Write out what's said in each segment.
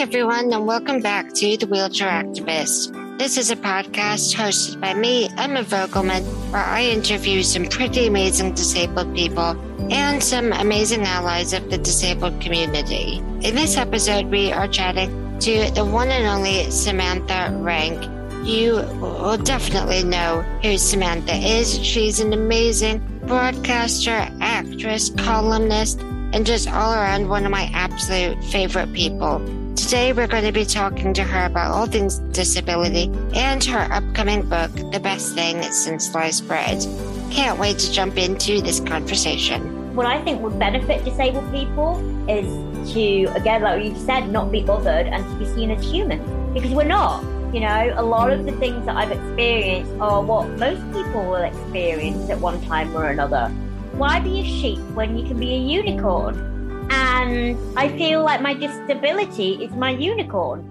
everyone, and welcome back to The Wheelchair Activist. This is a podcast hosted by me, Emma Vogelmann, where I interview some pretty amazing disabled people and some amazing allies of the disabled community. In this episode, we are chatting to the one and only Samantha Renke. You will definitely know who Samantha is. She's an amazing broadcaster, actress, columnist, and just all around one of my absolute favorite people. Today, we're going to be talking to her about all things disability and her upcoming book, The Best Thing Since Sliced Bread. Can't wait to jump into this conversation. What I think would benefit disabled people is to, again, like you said, not be bothered and to be seen as human because we're not. You know, a lot of the things that I've experienced are what most people will experience at one time or another. Why be a sheep when you can be a unicorn? And I feel like my disability is my unicorn.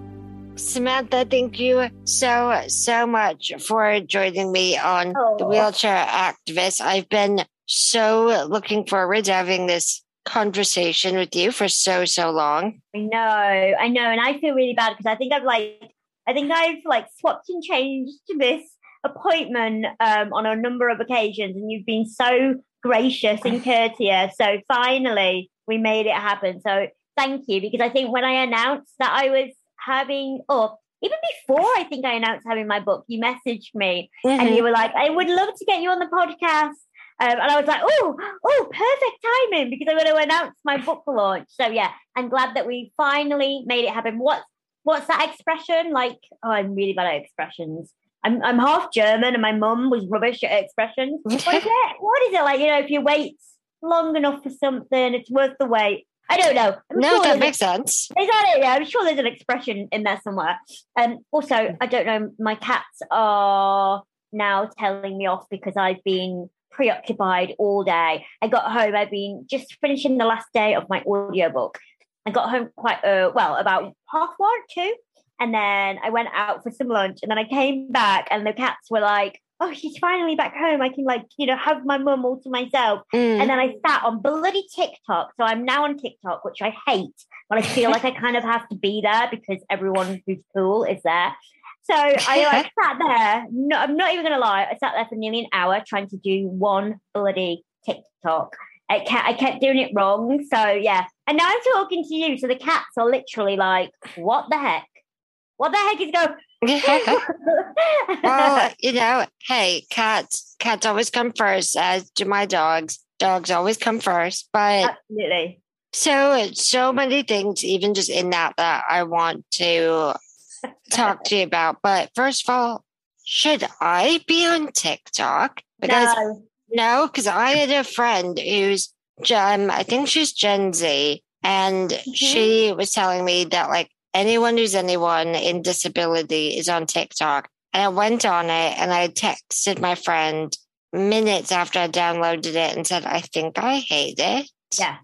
Samantha, thank you so, so much for joining me on oh. the Wheelchair Activist. I've been so looking forward to having this conversation with you for so, so long. I know, I know. And I feel really bad because I think I've like, I think I've like swapped and changed to this appointment um, on a number of occasions and you've been so gracious and courteous. So finally, we made it happen. So thank you because I think when I announced that I was having, or even before I think I announced having my book, you messaged me mm-hmm. and you were like, I would love to get you on the podcast. Um, and I was like, oh, oh, perfect timing because I'm going to announce my book launch. So yeah, I'm glad that we finally made it happen. What's what's that expression? Like, oh, I'm really bad at expressions. I'm I'm half German and my mum was rubbish at expressions. What is it? What is it like? You know, if you wait long enough for something, it's worth the wait. I don't know. I'm no, sure that makes sense. Is that it? Yeah, I'm sure there's an expression in there somewhere. And um, also, I don't know. My cats are now telling me off because I've been preoccupied all day. I got home. I've been just finishing the last day of my audiobook. I got home quite uh, well, about half one, two, and then I went out for some lunch, and then I came back, and the cats were like, oh, she's finally back home. I can like, you know, have my mum all to myself. Mm. And then I sat on bloody TikTok. So I'm now on TikTok, which I hate, but I feel like I kind of have to be there because everyone who's cool is there. So I like sat there. No, I'm not even gonna lie. I sat there for nearly an hour trying to do one bloody TikTok. I kept, I kept doing it wrong. So yeah. And now I'm talking to you. So the cats are literally like, what the heck? What the heck is going well, you know, hey, cats, cats always come first, as do my dogs. Dogs always come first. But absolutely. So, so many things, even just in that, that I want to talk to you about. But first of all, should I be on TikTok? Because no, because no, I had a friend who's, um, I think she's Gen Z, and mm-hmm. she was telling me that like anyone who's anyone in disability is on TikTok. And I went on it and I texted my friend minutes after I downloaded it and said, I think I hate it. Yeah.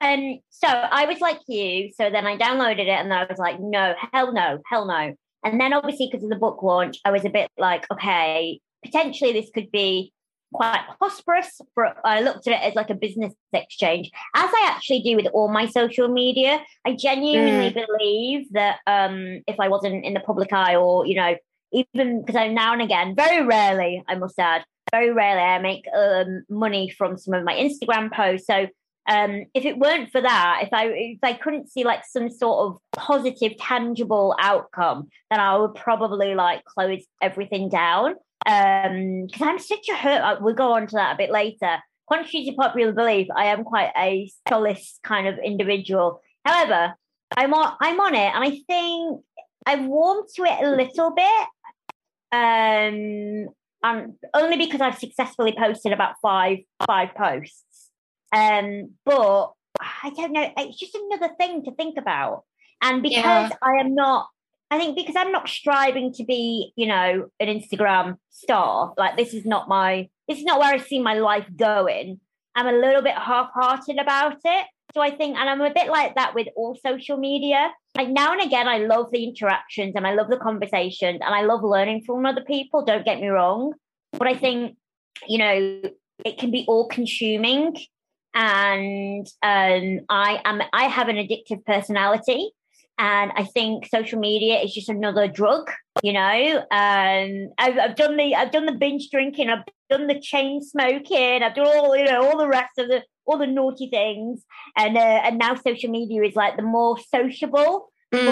And so I was like you. So then I downloaded it and I was like, no, hell no, hell no. And then obviously because of the book launch, I was a bit like, okay, potentially this could be quite prosperous. For, I looked at it as like a business exchange, as I actually do with all my social media. I genuinely mm. believe that um, if I wasn't in the public eye, or you know, even because I'm now and again, very rarely, I must add, very rarely, I make um, money from some of my Instagram posts. So um, if it weren't for that, if I if I couldn't see like some sort of positive, tangible outcome, then I would probably like close everything down um because i'm such a hurt we'll go on to that a bit later. Contrary to popular belief i am quite a solace kind of individual. However i'm on i'm on it and i think i've warmed to it a little bit um and only because i've successfully posted about five five posts. Um but i don't know it's just another thing to think about. And because yeah. i am not I think because I'm not striving to be, you know, an Instagram star, like this is not my, this is not where I see my life going. I'm a little bit half hearted about it. So I think, and I'm a bit like that with all social media. Like now and again, I love the interactions and I love the conversations and I love learning from other people. Don't get me wrong. But I think, you know, it can be all consuming. And um, I am, I have an addictive personality. And I think social media is just another drug, you know. Um, I've, I've done the I've done the binge drinking, I've done the chain smoking, I've done all you know all the rest of the all the naughty things, and uh, and now social media is like the more sociable, mm.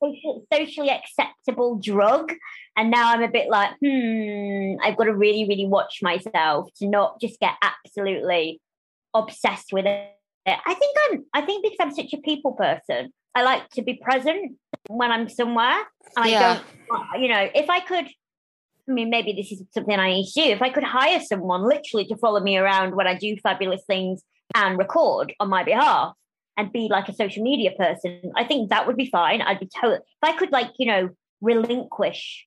more socially acceptable drug. And now I'm a bit like, hmm, I've got to really, really watch myself to not just get absolutely obsessed with it. I think I'm. I think because I'm such a people person, I like to be present when I'm somewhere. And yeah. I don't, uh, you know, if I could, I mean, maybe this is something I need to do. If I could hire someone literally to follow me around when I do fabulous things and record on my behalf and be like a social media person, I think that would be fine. I'd be totally, if I could, like, you know, relinquish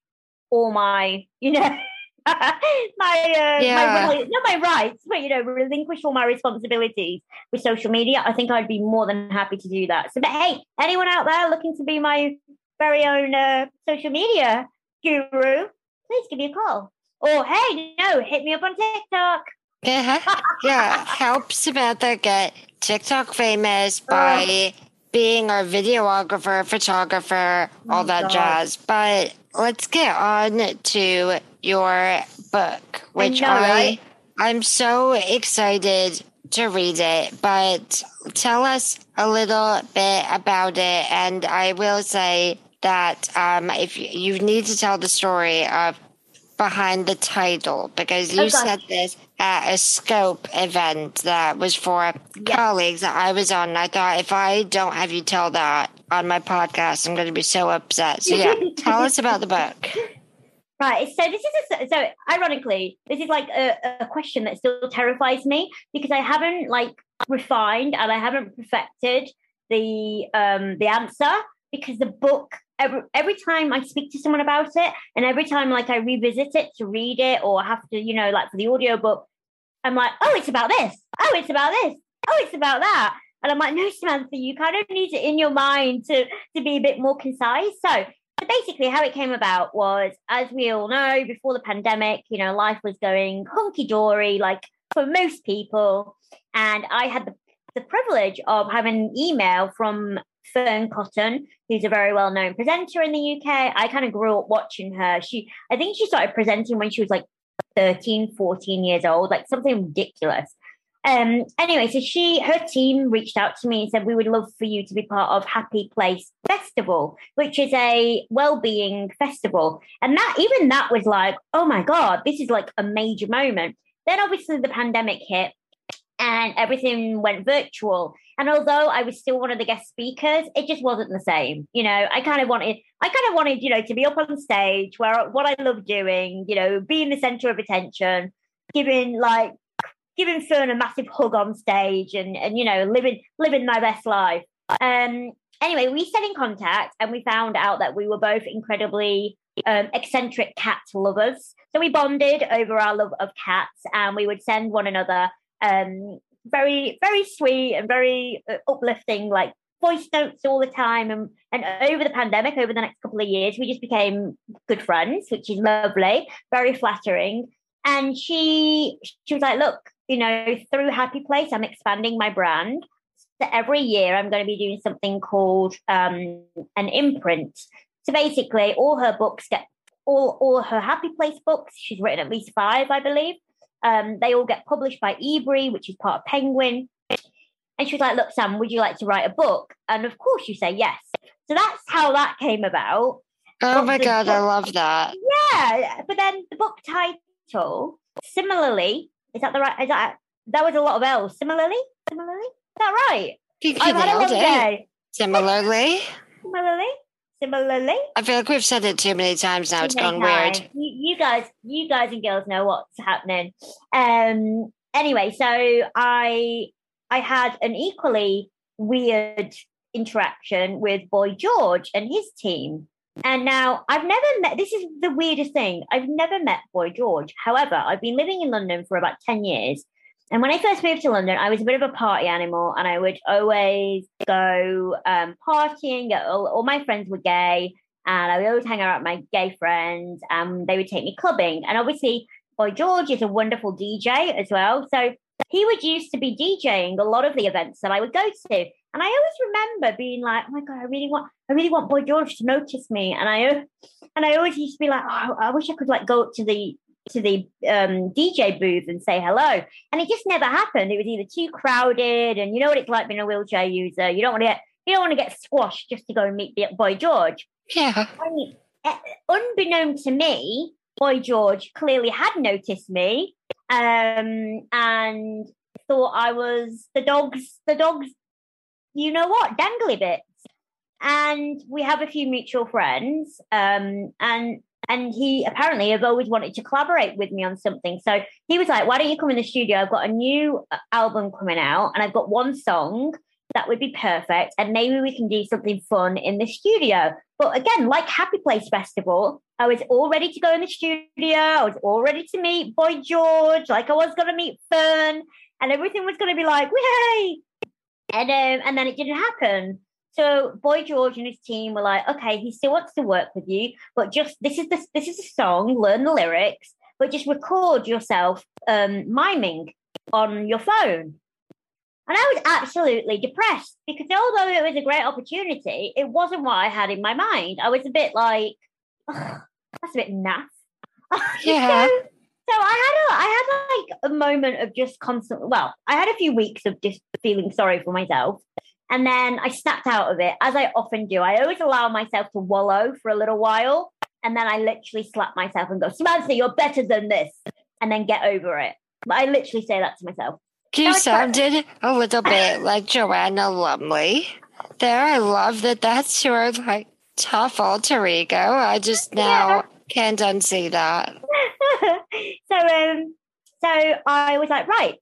all my, you know, my uh, yeah. my not my rights, but you know, relinquish all my responsibilities with social media. I think I'd be more than happy to do that. So, but hey, anyone out there looking to be my very own uh, social media guru, please give me a call. Or hey, no, hit me up on TikTok. Yeah, yeah. Help Samantha get TikTok famous by oh. being a videographer, photographer, all oh, that God. jazz. But let's get on to your book, which I, know, I right? I'm so excited to read it. But tell us a little bit about it, and I will say that um, if you, you need to tell the story of behind the title because you said this at a scope event that was for colleagues that I was on. I thought if I don't have you tell that on my podcast, I'm going to be so upset. So yeah, tell us about the book. Right. So this is a, so ironically, this is like a, a question that still terrifies me because I haven't like refined and I haven't perfected the um the answer because the book every, every time I speak to someone about it and every time like I revisit it to read it or have to, you know, like for the audio book, I'm like, oh, it's about this. Oh, it's about this. Oh, it's about that. And I'm like, no, Samantha, you kind of need it in your mind to to be a bit more concise. So so basically, how it came about was, as we all know, before the pandemic, you know, life was going hunky dory, like for most people. And I had the, the privilege of having an email from Fearne Cotton, who's a very well known presenter in the UK. I kind of grew up watching her. She, I think she started presenting when she was like 13, 14 years old, like something ridiculous. Um, anyway, so she, her team reached out to me and said, We would love for you to be part of Happy Place Festival, which is a well-being festival. And that, even that was like, oh my God, this is like a major moment. Then obviously the pandemic hit and everything went virtual. And although I was still one of the guest speakers, it just wasn't the same. You know, I kind of wanted, I kind of wanted, you know, to be up on stage where what I love doing, you know, being the center of attention, giving like giving Fearne a massive hug on stage and and you know living living my best life. Um. Anyway, we stayed in contact and we found out that we were both incredibly um, eccentric cat lovers. So we bonded over our love of cats, and we would send one another um, very very sweet and very uh, uplifting like voice notes all the time and and over the pandemic over the next couple of years we just became good friends which is lovely very flattering and she she was like look you know, through Happy Place, I'm expanding my brand. So every year I'm going to be doing something called um, an imprint. So basically, all her books get all all her Happy Place books. She's written at least five, I believe. Um, they all get published by Ebury, which is part of Penguin. And she was like, "Look, Sam, would you like to write a book?" And of course, you say yes. So that's how that came about. Oh my god, book, I love that. Yeah, but then the book title, similarly, is that the right? Is that that was a lot of L's? Similarly, similarly, is that right? You, I've had a long day. Similarly. Similarly. Similarly. I feel like we've said it too many times now. It's gone weird. You, you, guys, you guys and girls know what's happening. Um. Anyway, so I I had an equally weird interaction with Boy George and his team. And now I've never met, this is the weirdest thing. I've never met Boy George. However, I've been living in London for about 10 years. And when I first moved to London, I was a bit of a party animal and I would always go um, partying. All, all, my friends were gay and I would always hang out with my gay friends and they would take me clubbing. And obviously, Boy George is a wonderful DJ as well. So he would used to be DJing a lot of the events that I would go to. And I always remember being like, oh my God, I really want, I really want Boy George to notice me. And I, and I always used to be like, oh, I wish I could like go up to the, to the um, DJ booth and say hello. And it just never happened. It was either too crowded and you know what it's like being a wheelchair user. You don't want to get, you don't want to get squashed just to go and meet Boy George. Yeah. I mean, uh, unbeknown to me, Boy George clearly had noticed me um, and thought I was the dog's the dog's you know what dangly bits. And we have a few mutual friends, um, and and he apparently has always wanted to collaborate with me on something. So he was like, "Why don't you come in the studio? I've got a new uh, album coming out, and I've got one song." that would be perfect. And maybe we can do something fun in the studio. But again, like Happy Place Festival, I was all ready to go in the studio. I was all ready to meet Boy George, like I was going to meet Fearne, and everything was going to be like, yay! And, um, and then it didn't happen. So Boy George and his team were like, okay, he still wants to work with you, but just this is the, this is a song, learn the lyrics, but just record yourself um, miming on your phone. And I was absolutely depressed because although it was a great opportunity, it wasn't what I had in my mind. I was a bit like, that's a bit naff. Yeah. so, so I had a, I had like a moment of just constant. Well, I had a few weeks of just feeling sorry for myself, and then I snapped out of it, as I often do. I always allow myself to wallow for a little while, and then I literally slap myself and go, "Samantha, you're better than this," and then get over it. I literally say that to myself. You sounded a little bit like Joanna Lumley. There, I love that that's your like tough alter ego. I just now yeah. can't unsee that. so, um, so I was like, right,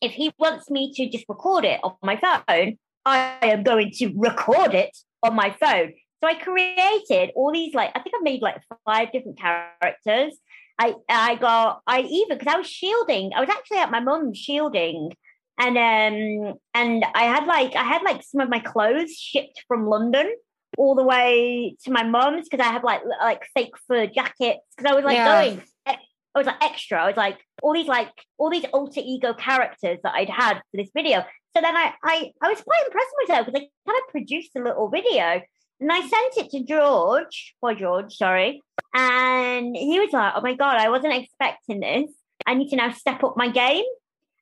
if he wants me to just record it on my phone, I am going to record it on my phone. So I created all these like I think I made like five different characters I I got I even because I was shielding. I was actually at my mum's shielding, and um and I had like I had like some of my clothes shipped from London all the way to my mum's because I had like like fake fur jackets because I was like yeah. going. I was like extra. I was like all these like all these alter ego characters that I'd had for this video. So then I I, I was quite impressed with myself because I kind of produced a little video and I sent it to George, boy George, sorry. And he was like, oh my God, I wasn't expecting this. I need to now step up my game.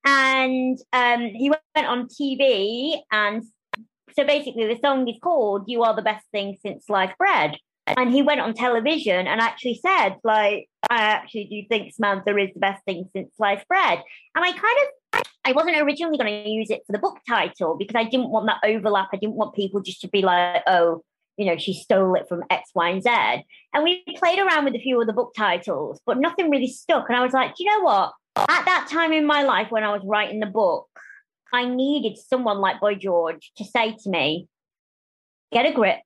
And um, he went on TV. And so basically, the song is called You Are the Best Thing Since Sliced Bread. And he went on television and actually said, like, I actually do think Samantha is the best thing since sliced bread. And I kind of I wasn't originally going to use it for the book title because I didn't want that overlap. I didn't want people just to be like, oh, you know, she stole it from X, Y, and Z. And we played around with a few of the book titles, but nothing really stuck. And I was like, you know what? At that time in my life when I was writing the book, I needed someone like Boy George to say to me, get a grip.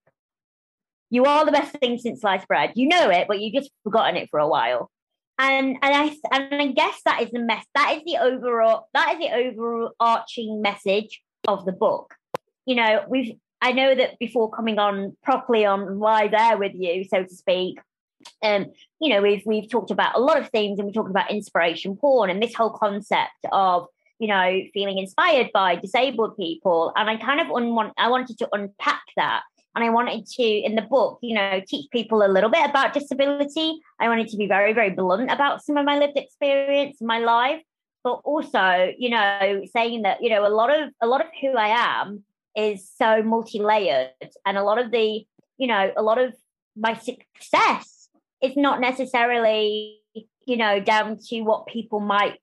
You are the best thing since sliced bread. You know it, but you've just forgotten it for a while. And and I and I guess that is the mess. That is the overall. That is the overarching message of the book. You know, we've I know that before coming on properly on live air with you, so to speak, um, you know, we've we've talked about a lot of themes and we talked about inspiration porn and this whole concept of you know feeling inspired by disabled people. And I kind of un- I wanted to unpack that. And I wanted to, in the book, you know, teach people a little bit about disability. I wanted to be very, very blunt about some of my lived experience my life, but also, you know, saying that, you know, a lot of a lot of who I am is so multi-layered and a lot of the you know a lot of my success is not necessarily you know down to what people might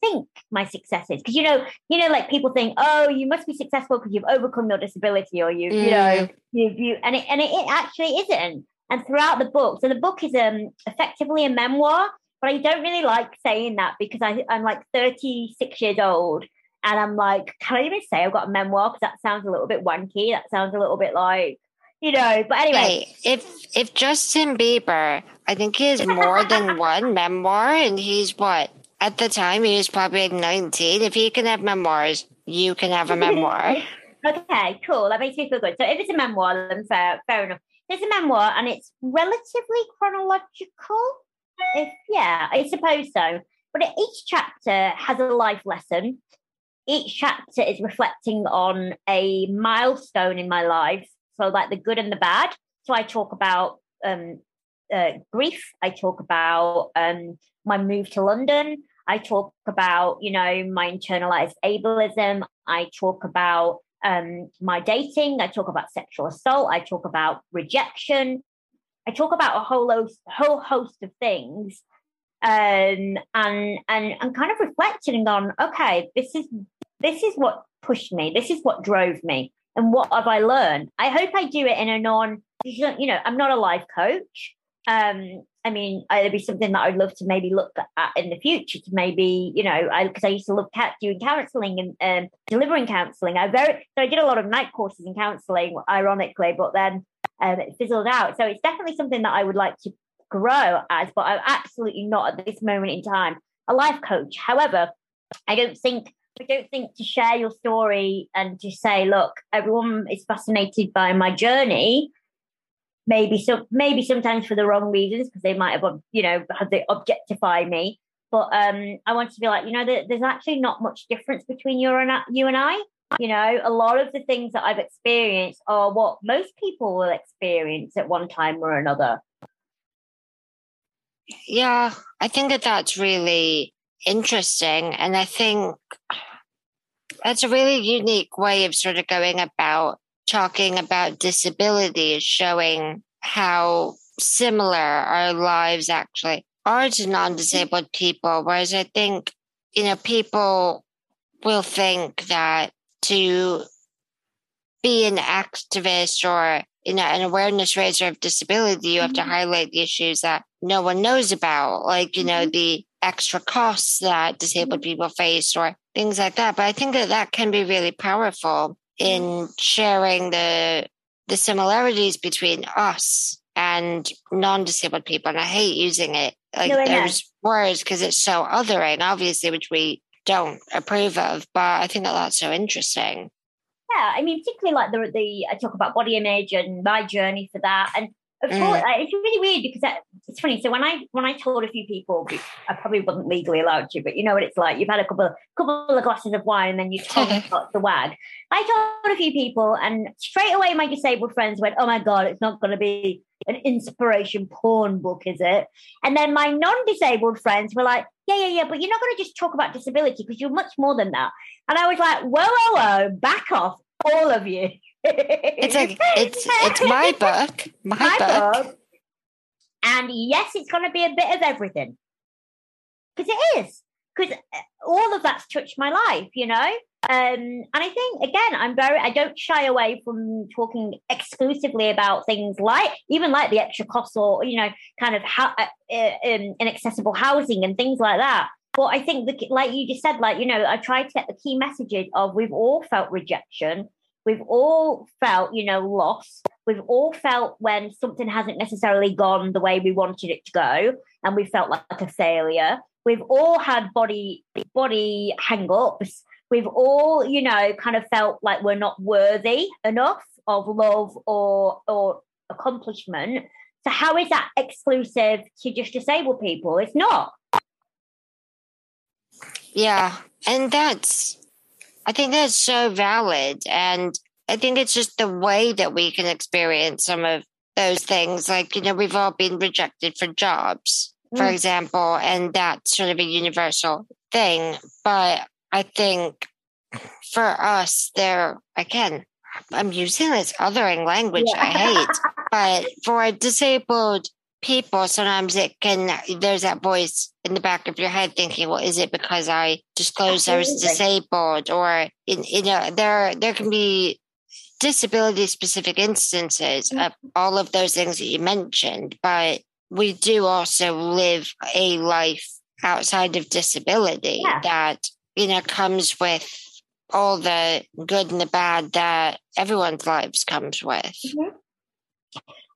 think my success is because you know you know like people think oh you must be successful because you've overcome your disability or you mm. you know you you and it and it, it actually isn't and throughout the book so the book is um effectively a memoir but I don't really like saying that because I, I'm like 36 years old and I'm like, can I even say I've got a memoir? Because that sounds a little bit wanky. That sounds a little bit like, you know. But anyway, hey, if if Justin Bieber, I think he has more than one memoir, and he's what at the time he was probably 19. If he can have memoirs, you can have a memoir. okay, cool. That makes me feel good. So if it's a memoir, then fair, fair enough. It's a memoir, and it's relatively chronological. If yeah, I suppose so. but each chapter has a life lesson. Each chapter is reflecting on a milestone in my life. So, like the good and the bad. So, I talk about um, uh, grief. I talk about um, my move to London. I talk about, you know, my internalized ableism. I talk about um, my dating. I talk about sexual assault. I talk about rejection. I talk about a whole whole host of things, um, and and and kind of reflecting on, okay, this is this is what pushed me. This is what drove me, and what have I learned? I hope I do it in a non, you know, I'm not a life coach. Um, I mean, it'd be something that I'd love to maybe look at in the future to maybe, you know, i because I, used to love doing counselling and um, delivering counselling. I very so I did a lot of night courses in counselling, ironically, but then um, it fizzled out. So it's definitely something that I would like to grow as, but I'm absolutely not at this moment in time a life coach. However, I don't think I don't think to share your story and to say, look, everyone is fascinated by my journey. Maybe some, maybe sometimes for the wrong reasons because they might have you know have they objectify me. But um i want to be like you know there's actually not much difference between you and you and i. You know a lot of the things that i've experienced are what most people will experience at one time or another yeah i think that that's really interesting and i think that's a really unique way of sort of going about talking about disability is showing how similar our lives actually are to non-disabled people. Whereas I think, you know, people will think that to be an activist or you know, an awareness raiser of disability, you have mm-hmm. to highlight the issues that no one knows about, like, you know, mm-hmm. the extra costs that disabled mm-hmm. people face or things like that. But I think that that can be really powerful in sharing the the similarities between us and non-disabled people and i hate using it like no, those words because it's so othering obviously which we don't approve of but i think that that's so interesting yeah i mean particularly like the the i talk about body image and my journey for that and of mm. course, it's really weird because that, it's funny. So when I when I told a few people, I probably wasn't legally allowed to, but you know what it's like. You've had a couple couple of glasses of wine, and then you told the wag. I told a few people, and straight away my disabled friends went, "Oh my god, it's not going to be an inspiration porn book, is it?" And then my non-disabled friends were like, "Yeah, yeah, yeah, but you're not going to just talk about disability because you're much more than that." And I was like, "Whoa, whoa, whoa, back off, all of you." It's like it's it's my book, my, my book. book. And yes, it's going to be a bit of everything because it is because uh, all of that's touched my life, you know. Um, and I think again, I'm very I don't shy away from talking exclusively about things like even like the extra costs or you know kind of how uh, uh, um, inaccessible housing and things like that. But I think that, like you just said, like you know, I tried to get the key messages of we've all felt rejection We've all felt, you know, loss. We've all felt when something hasn't necessarily gone the way we wanted it to go, and we felt like a failure. We've all had body body hang-ups. We've all, you know, kind of felt like we're not worthy enough of love or or accomplishment. So how is that exclusive to just disabled people? It's not. Yeah, and that's I think that's so valid. And I think it's just the way that we can experience some of those things. Like, you know, we've all been rejected for jobs, for mm. example, and that's sort of a universal thing. But I think for us, there, again, I'm using this othering language yeah. I hate, but for a disabled people, sometimes it can, there's that voice in the back of your head thinking, well, is it because I disclosed Absolutely. I was disabled? Or, you know, there, there can be disability specific instances mm-hmm. of all of those things that you mentioned, but we do also live a life outside of disability yeah. that, you know, comes with all the good and the bad that everyone's lives comes with. Mm-hmm.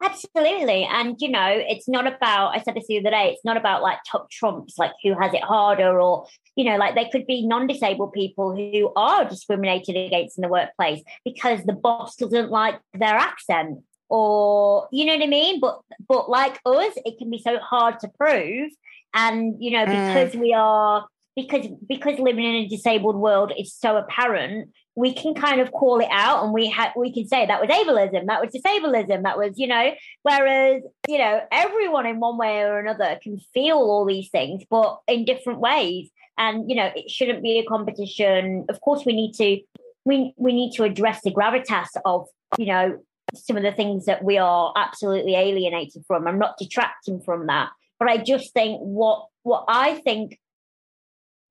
Absolutely. And, you know, it's not about, I said this the other day, it's not about like top trumps, like who has it harder, or, you know, like they could be non disabled people who are discriminated against in the workplace because the boss doesn't like their accent or you know what I mean? But but like us, it can be so hard to prove. And you know, Mm. because we are because because living in a disabled world is so apparent, we can kind of call it out and we have we can say that was ableism, that was disableism, that was, you know, whereas, you know, everyone in one way or another can feel all these things, but in different ways. And, you know, it shouldn't be a competition. Of course we need to we we need to address the gravitas of, you know, some of the things that we are absolutely alienated from. I'm not detracting from that. But I just think what what I think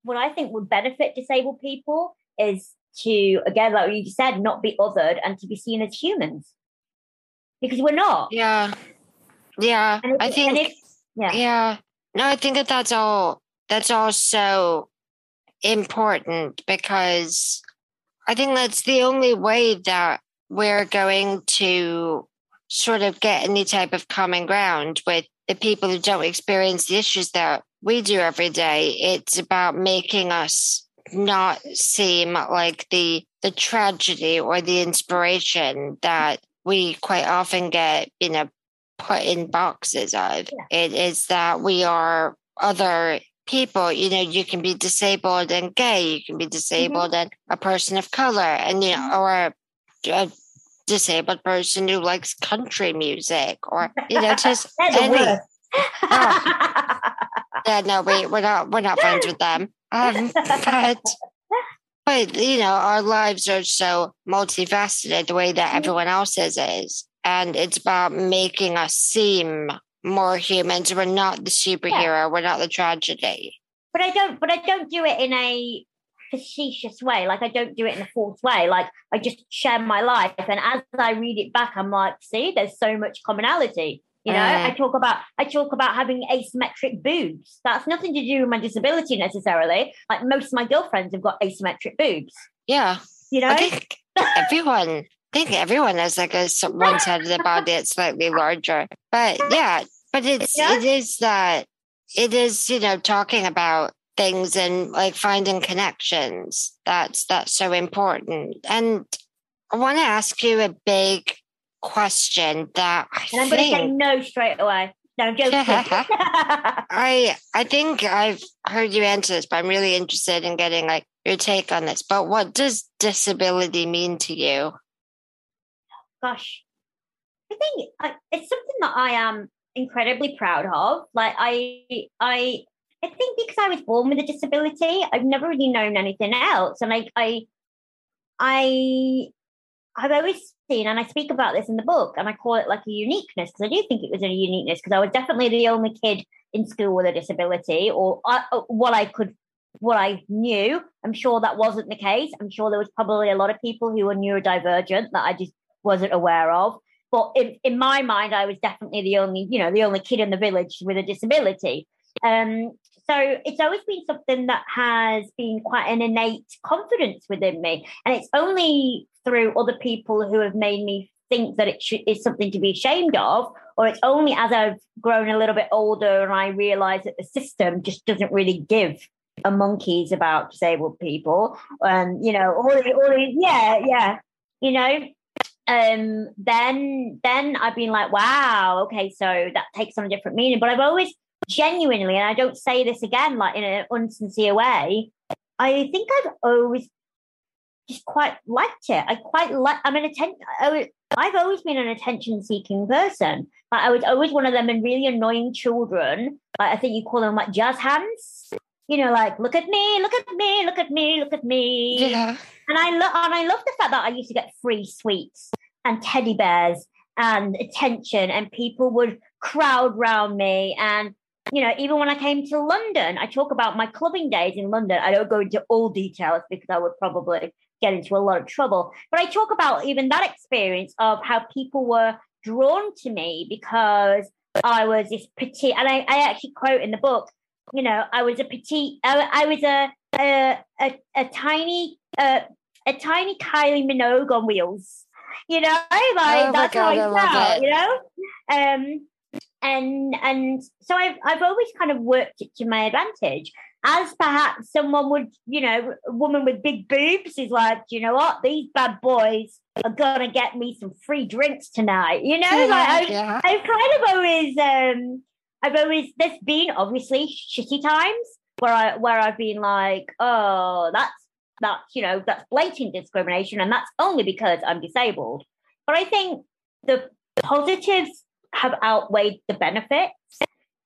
what I think would benefit disabled people is to, again, like you just said, not be othered and to be seen as humans. Because we're not. Yeah. Yeah. If- I think if- yeah. Yeah. No, I think that that's all that's all so important because I think that's the only way that we're going to sort of get any type of common ground with the people who don't experience the issues that we do every day. It's about making us not seem like the the tragedy or the inspiration that we quite often get, you know, put in boxes of. It is that we are other people. You know, you can be disabled and gay, you can be disabled and a person of color, and you know, or a, a disabled person who likes country music, or you know, just any. Worst. Yeah, no, we we're not we're not friends with them. Um, but but you know, our lives are so multifaceted the way that Mhm. everyone else's is, and it's about making us seem more humans. We're not the superhero. We're not the tragedy. but I don't but I don't do it in a facetious way. Like I don't do it in a false way. Like I just share my life. And as I read it back, I'm like, see, there's so much commonality. You know, Mm. I talk about I talk about having asymmetric boobs. That's nothing to do with my disability necessarily. Like most of my girlfriends have got asymmetric boobs. Yeah, You know? I think everyone. I think everyone has like a one side of the body that's slightly larger. But yeah, but it's Yeah. it is that it is you know talking about things and like finding connections. That's that's so important. And I want to ask you a big question that I and I'm gonna say no straight away. No, I'm joking. I I think I've heard you answer this, but I'm really interested in getting like your take on this. But what does disability mean to you? gosh, I think I, it's something that I am incredibly proud of. Like I, I, I think because I was born with a disability, I've never really known anything else, and I, I, I, I've always seen, and I speak about this in the book, and I call it like a uniqueness because I do think it was a uniqueness because I was definitely the only kid in school with a disability, or uh, what I could. What I knew, I'm sure that wasn't the case. I'm sure there was probably a lot of people who were neurodivergent that I just wasn't aware of. But in, in my mind, I was definitely the only, you know, the only kid in the village with a disability. Um, so it's always been something that has been quite an innate confidence within me. And it's only through other people who have made me think that it should, is something to be ashamed of, or it's only as I've grown a little bit older and I realize that the system just doesn't really give a monkeys about disabled people. And, you know, all these, all the, yeah, yeah, you know, um, then then I've been like, wow, okay, so that takes on a different meaning. But I've always genuinely, and I don't say this again like in an unsincere way, I think I've always just quite liked it. I quite like. I'm an attention. I've always been an attention-seeking person. Like I was always one of them and really annoying children. Like I think you call them like jazz hands. You know, like look at me, look at me, look at me, look at me. Yeah. And I love and I love the fact that I used to get free sweets and teddy bears and attention, and people would crowd round me. And you know, even when I came to London, I talk about my clubbing days in London. I don't go into all details because I would probably get into a lot of trouble. But I talk about even that experience of how people were drawn to me because I was this petite, and I, I actually quote in the book, you know, I was a petite, I, I was a a, a, a tiny uh, a tiny Kylie Minogue on wheels. You know, like Oh that's God, how I felt. You know, um, and and so I've I've always kind of worked it to my advantage. As perhaps someone would, you know, a woman with big boobs is like, you know what, these bad boys are gonna get me some free drinks tonight. You know, yeah, like I've, yeah. I've kind of always, um, I've always there's been obviously shitty times where I where I've been like, oh, that's that's you know that's blatant discrimination, and that's only because I'm disabled. But I think the positives have outweighed the benefits,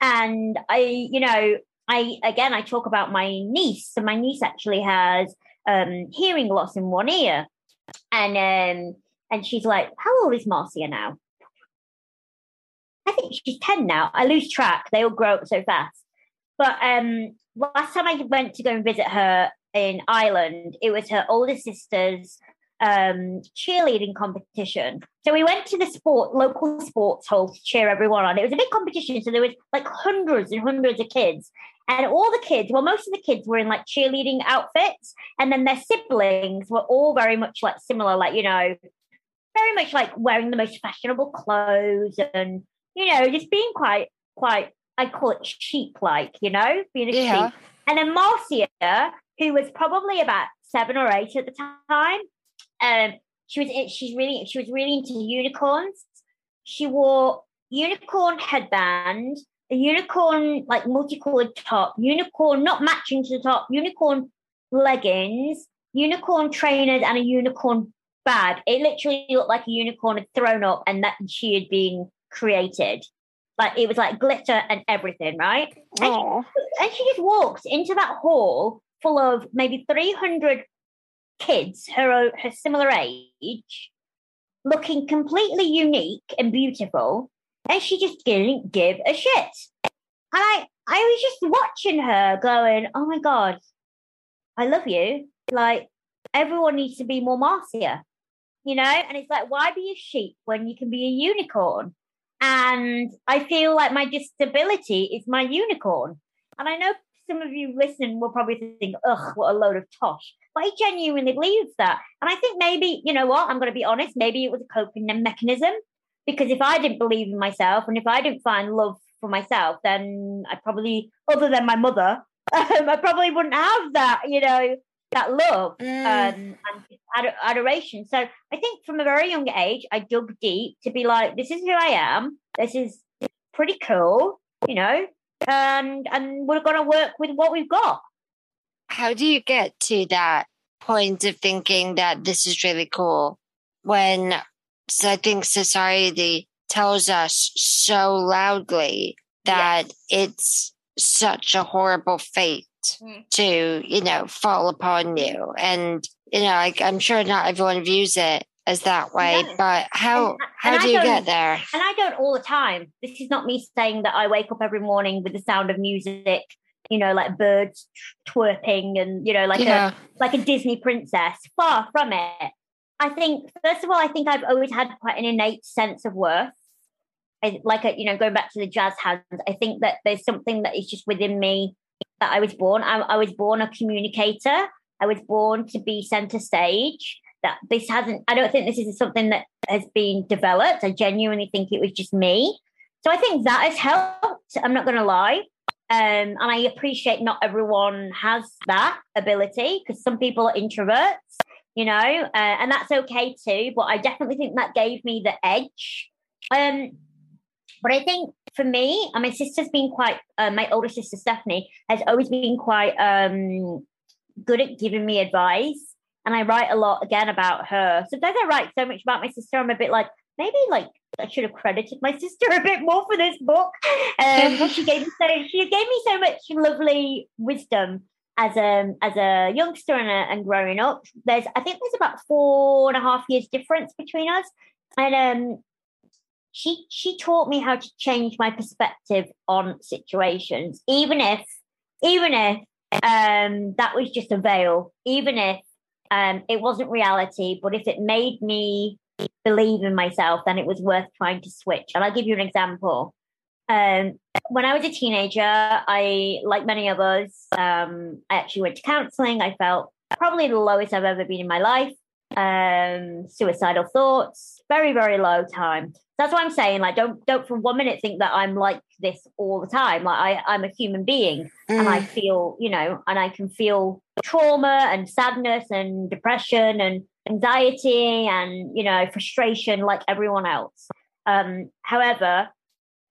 and I, you know, I again I talk about my niece. So my niece actually has um, hearing loss in one ear, and um, and she's like, how old is Marcia now? I think she's ten now. I lose track; they all grow up so fast. But um, last time I went to go and visit her in Ireland, it was her older sister's um, cheerleading competition. So we went to the sport local sports hall to cheer everyone on. It was a big competition, so there was like hundreds and hundreds of kids, and all the kids, well, most of the kids were in like cheerleading outfits, and then their siblings were all very much like similar, like you know, very much like wearing the most fashionable clothes and you know, just being quite quite. I call it sheep like, you know, being a Yeah. sheep. And then Marcia, who was probably about seven or eight at the time, um, she was she's really she was really into unicorns. She wore unicorn headband, a unicorn like multicolored top, unicorn not matching to the top, unicorn leggings, unicorn trainers, and a unicorn bag. It literally looked like a unicorn had thrown up and that she had been created. Like it was like glitter and everything, right? And she and she just walks into that hall full of maybe 300 kids her her similar age looking completely unique and beautiful and she just didn't give a shit and i i was just watching her going oh my god i love you like everyone needs to be more marcia you know and it's like why be a sheep when you can be a unicorn and i feel like my disability is my unicorn and I know some of you listening will probably think, ugh, what a load of tosh. But I genuinely believe that. And I think maybe, you know what, I'm going to be honest, maybe it was a coping mechanism. Because if I didn't believe in myself and if I didn't find love for myself, then I probably, other than my mother, um, I probably wouldn't have that, you know, that love Mm. um, and ad- adoration. So I think from a very young age, I dug deep to be like, this is who I am. This is pretty cool, you know, and and we're going to work with what we've got. how do you get to that point of thinking that this is really cool when so I think society tells us so loudly that it's such a horrible fate Mm. to, you know, fall upon you. And, you know, like I'm sure not everyone views it as that way, No. but how And- how and do you get there? And I don't all the time. This is not me saying that I wake up every morning with the sound of music, you know, like birds twerping and you know, like yeah. a like a Disney princess. Far from it. I think first of all, I think I've always had quite an innate sense of worth. I, like a, you know, going back to the jazz hands, I think that there's something that is just within me that I was born. I, I was born a communicator. I was born to be center stage. That this hasn't. I don't think this is something that has been developed. I genuinely think it was just me. So I think that has helped. I'm not going to lie. Um, and I appreciate not everyone has that ability because some people are introverts, you know, uh, and that's okay too. But I definitely think that gave me the edge. Um, but I think for me, and my sister's been quite, uh, my older sister Stephanie has always been quite um, good at giving me advice. And I write a lot again about her. Sometimes I write so much about my sister, I'm a bit like, maybe like I should have credited my sister a bit more for this book. Um, she gave me so she gave me so much lovely wisdom as a as a youngster and, a, and growing up. There's I think there's about four and a half years difference between us, and um, she she taught me how to change my perspective on situations, even if even if um, that was just a veil, even if um, it wasn't reality, but if it made me believe in myself, then it was worth trying to switch. And I'll give you an example. Um, when I was a teenager, I, like many of us, um, I actually went to counseling. I felt probably the lowest I've ever been in my life. um, suicidal thoughts, very, very low time. That's what I'm saying. Like, don't don't for one minute think that I'm like this all the time. Like, I I'm a human being, mm. and I mm. feel, you know, and I can feel trauma and sadness and depression and anxiety and you know frustration like everyone else. Um, however,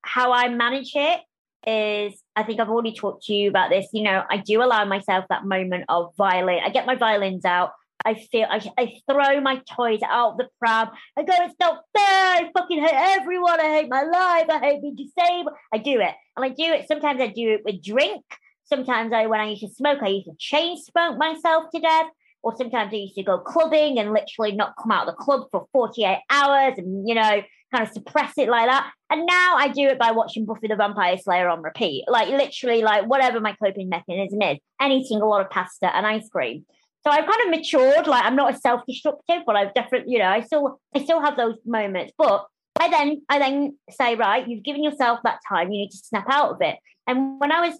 how I manage it is I think I've already talked to you about this. You know, I do allow myself that moment of violin. I get my violins out. I feel I, I throw my toys out the pram. I go, it's not fair. I fucking hate everyone. I hate my life. I hate being disabled. I do it, and I do it. Sometimes I do it with drink. Sometimes I, when I used to smoke, I used to chain smoke myself to death. Or sometimes I used to go clubbing and literally not come out of the club for 48 hours and, you know, kind of suppress it like that. And now I do it by watching Buffy the Vampire Slayer on repeat. Like literally, like whatever my coping mechanism is, and eating a lot of pasta and ice cream. So I've kind of matured. Like I'm not as self-destructive, but I've definitely, you know, I still I still have those moments. But I then I then say, right, you've given yourself that time, you need to snap out of it. And when I was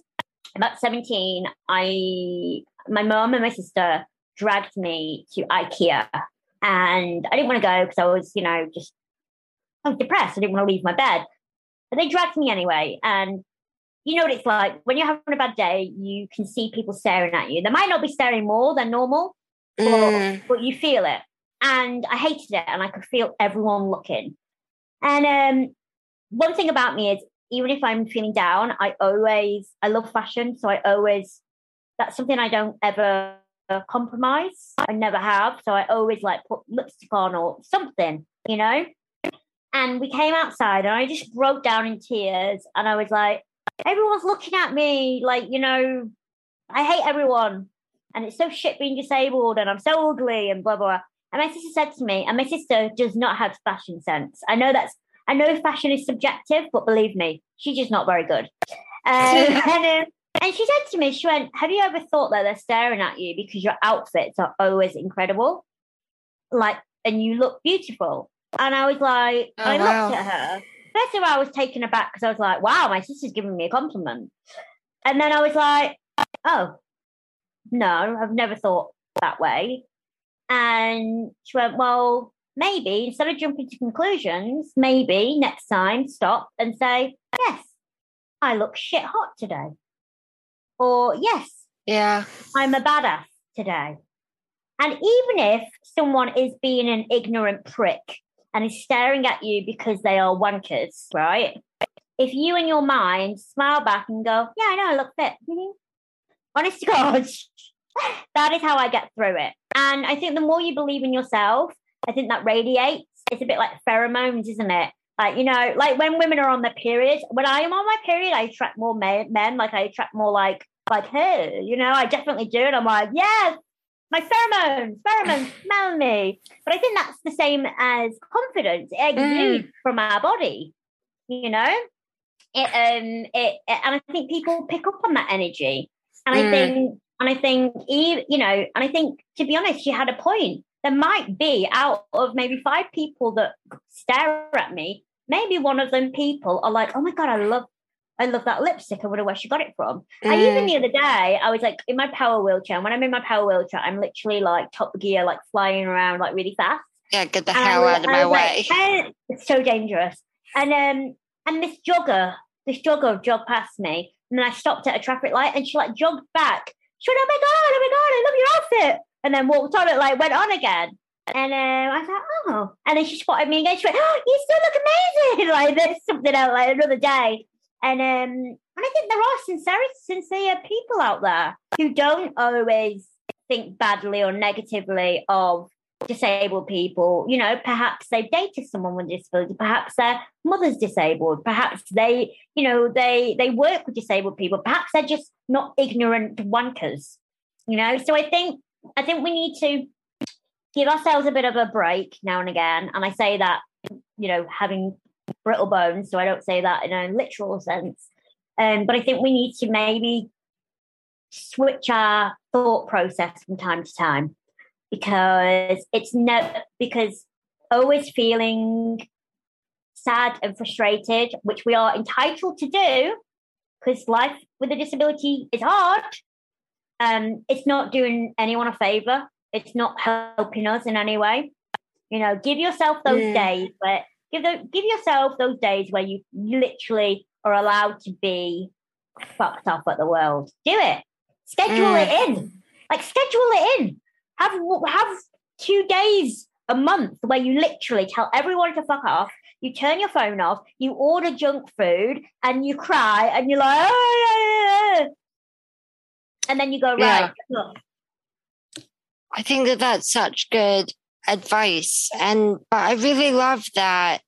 about 17, I my mom and my sister dragged me to IKEA. And I didn't want to go because I was, you know, just I was depressed. I didn't want to leave my bed. But they dragged me anyway. And you know what it's like when you're having a bad day, you can see people staring at you. They might not be staring more than normal, mm. but, but, you feel it. And I hated it, and I could feel everyone looking. And um, one thing about me is, even if I'm feeling down, I always I love fashion, so I always that's something I don't ever compromise. I never have, so I always like put lipstick on or something, you know. And we came outside, and I just broke down in tears, and I was like, everyone's looking at me like, you know, I hate everyone. And it's so shit being disabled and I'm so ugly and blah, blah, blah. And my sister said to me, and my sister does not have fashion sense. I know that's, I know fashion is subjective, but believe me, she's just not very good. Um, and, um, and she said to me, she went, Have you ever thought that they're staring at you because your outfits are always incredible? Like, and you look beautiful. And I was like, oh, I wow. looked at her First of all, I was taken aback because I was like, wow, my sister's giving me a compliment. And then I was like, oh, no, I've never thought that way. And she went, well, maybe instead of jumping to conclusions, maybe next time stop and say, yes, I look shit hot today. Or yes, yeah, I'm a badass today. And even if someone is being an ignorant prick and is staring at you because they are wankers, right? If you in your mind smile back and go, Yeah, I know, I look fit. Honest to God, that is how I get through it. And I think the more you believe in yourself, I think that radiates. It's a bit like pheromones, isn't it? Like, you know, like when women are on their period, when I am on my period, I attract more men, men like I attract more like, like her, you know, I definitely do. And I'm like, yes, my pheromones, pheromones smell me. But I think that's the same as confidence. It exudes mm. from our body, you know? It, um, it, and I think people pick up on that energy. And mm. I think, and I think, you know, and I think, to be honest, you had a point. There might be out of maybe five people that stare at me, maybe one of them people are like, oh my God, I love I love that lipstick. I wonder where she got it from. Mm. I even the other day, I was like in my power wheelchair. And when I'm in my power wheelchair, I'm literally like top gear, like flying around like really fast. Yeah, get the hell out of my way. Like, it's so dangerous. And um, and this jogger, this jogger jogged past me, and then I stopped at a traffic light, and she like jogged back. She went, "Oh my god, oh my god, I love your outfit," and then walked on it, like went on again. And uh, I thought, oh. And then she spotted me again. She went, oh, you still look amazing. like there's something else, like another day. And um, and I think there are sincere, sincere people out there who don't always think badly or negatively of disabled people. You know, perhaps they've dated someone with disability, perhaps their mother's disabled, perhaps they, you know, they they work with disabled people, perhaps they're just not ignorant wankers. You know, so I think I think we need to give ourselves a bit of a break now and again. And I say that, you know, having brittle bones, so I don't say that in a literal sense. Um, but I think we need to maybe switch our thought process from time to time because it's no because always feeling sad and frustrated, which we are entitled to do, because life with a disability is hard. Um, it's not doing anyone a favor. it's not helping us in any way. You know, give yourself those mm. days where give the, give yourself those days where you literally are allowed to be fucked off at the world. Do it. Schedule mm. it in. Like schedule it in. Have have two days a month where you literally tell everyone to fuck off. You turn your phone off. You order junk food and you cry and you're like, oh, yeah and then you go right. Yeah. I think that that's such good advice, and but I really love that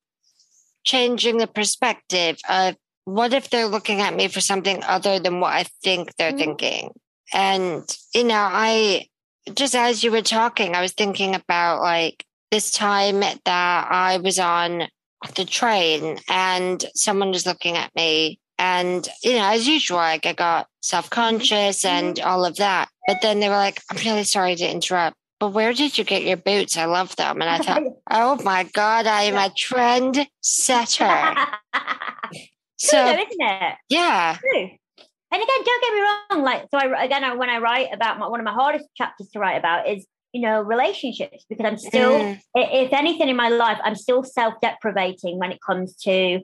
changing the perspective of what if they're looking at me for something other than what I think they're mm-hmm. thinking? And, you know, I just as you were talking, I was thinking about like this time that I was on the train and someone was looking at me. And, you know, as usual, like I got self conscious mm-hmm. and all of that. But then they were like, I'm really sorry to interrupt, but where did you get your boots? I love them. And I thought, oh my God, I am a trend setter. so, though, isn't it? Yeah. True. And again, don't get me wrong. Like, so I, again, I, when I write about my, one of my hardest chapters to write about is, you know, relationships, because I'm still, mm. if anything in my life, I'm still self deprivating when it comes to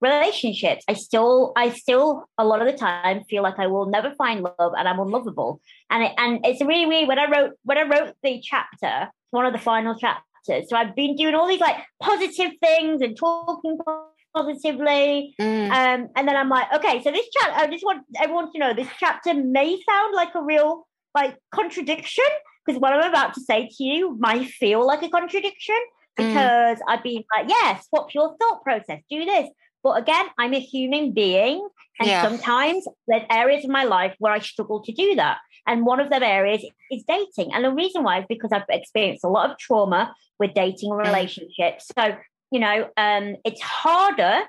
relationships. I still, I still, a lot of the time feel like I will never find love and I'm unlovable. And it, and it's really weird when I wrote, when I wrote the chapter, one of the final chapters. So I've been doing all these like positive things and talking positively. Mm. Um, and then I'm like, okay, so this chat, I just want everyone to know this chapter may sound like a real like contradiction because what I'm about to say to you might feel like a contradiction mm. because mm. I've been like, yes, what's your thought process? Do this. But again, I'm a human being. And yeah. sometimes there's areas of my life where I struggle to do that. And one of them areas is dating. And the reason why is because I've experienced a lot of trauma with dating mm. relationships. So you know, um, it's harder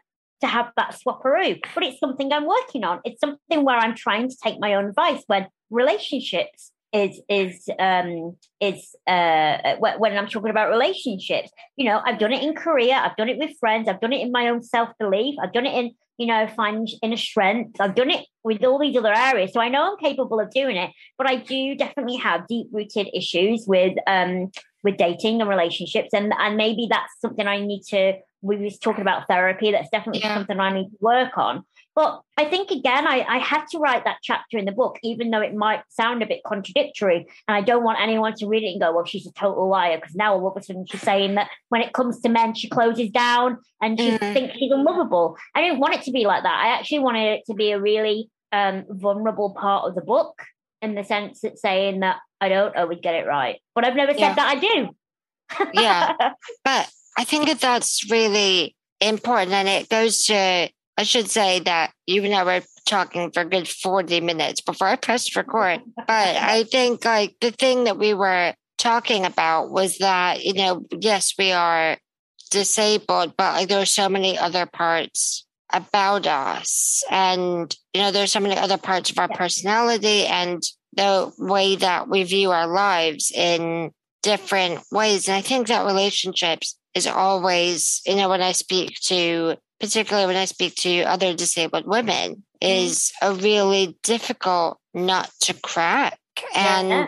to have that swapperoo, but it's something I'm working on. It's something where I'm trying to take my own advice when relationships is is um is uh when I'm talking about relationships. You know, I've done it in career, I've done it with friends, I've done it in my own self belief, I've done it in you know find inner strength. I've done it with all these other areas, so I know I'm capable of doing it. But I do definitely have deep rooted issues with um with dating and relationships and and maybe that's something i need to we was talking about therapy that's definitely yeah. something i need to work on but i think again I, I had to write that chapter in the book even though it might sound a bit contradictory and i don't want anyone to read it and go well she's a total liar because now all of a sudden she's saying that when it comes to men she closes down and she mm. thinks she's unlovable i didn't want it to be like that i actually wanted it to be a really um, vulnerable part of the book in the sense that saying that I don't always get it right, but I've never said yeah. that I do. yeah, but I think that that's really important, and it goes to I should say that you and I were talking for a good forty minutes before I pressed record, but I think like the thing that we were talking about was that you know yes we are disabled, but like there are so many other parts about us. And you know there's so many other parts of our personality and the way that we view our lives in different ways. And I think that relationships is always, you know, when I speak to, particularly when I speak to other disabled women, mm-hmm. is a really difficult nut to crack. And, yeah.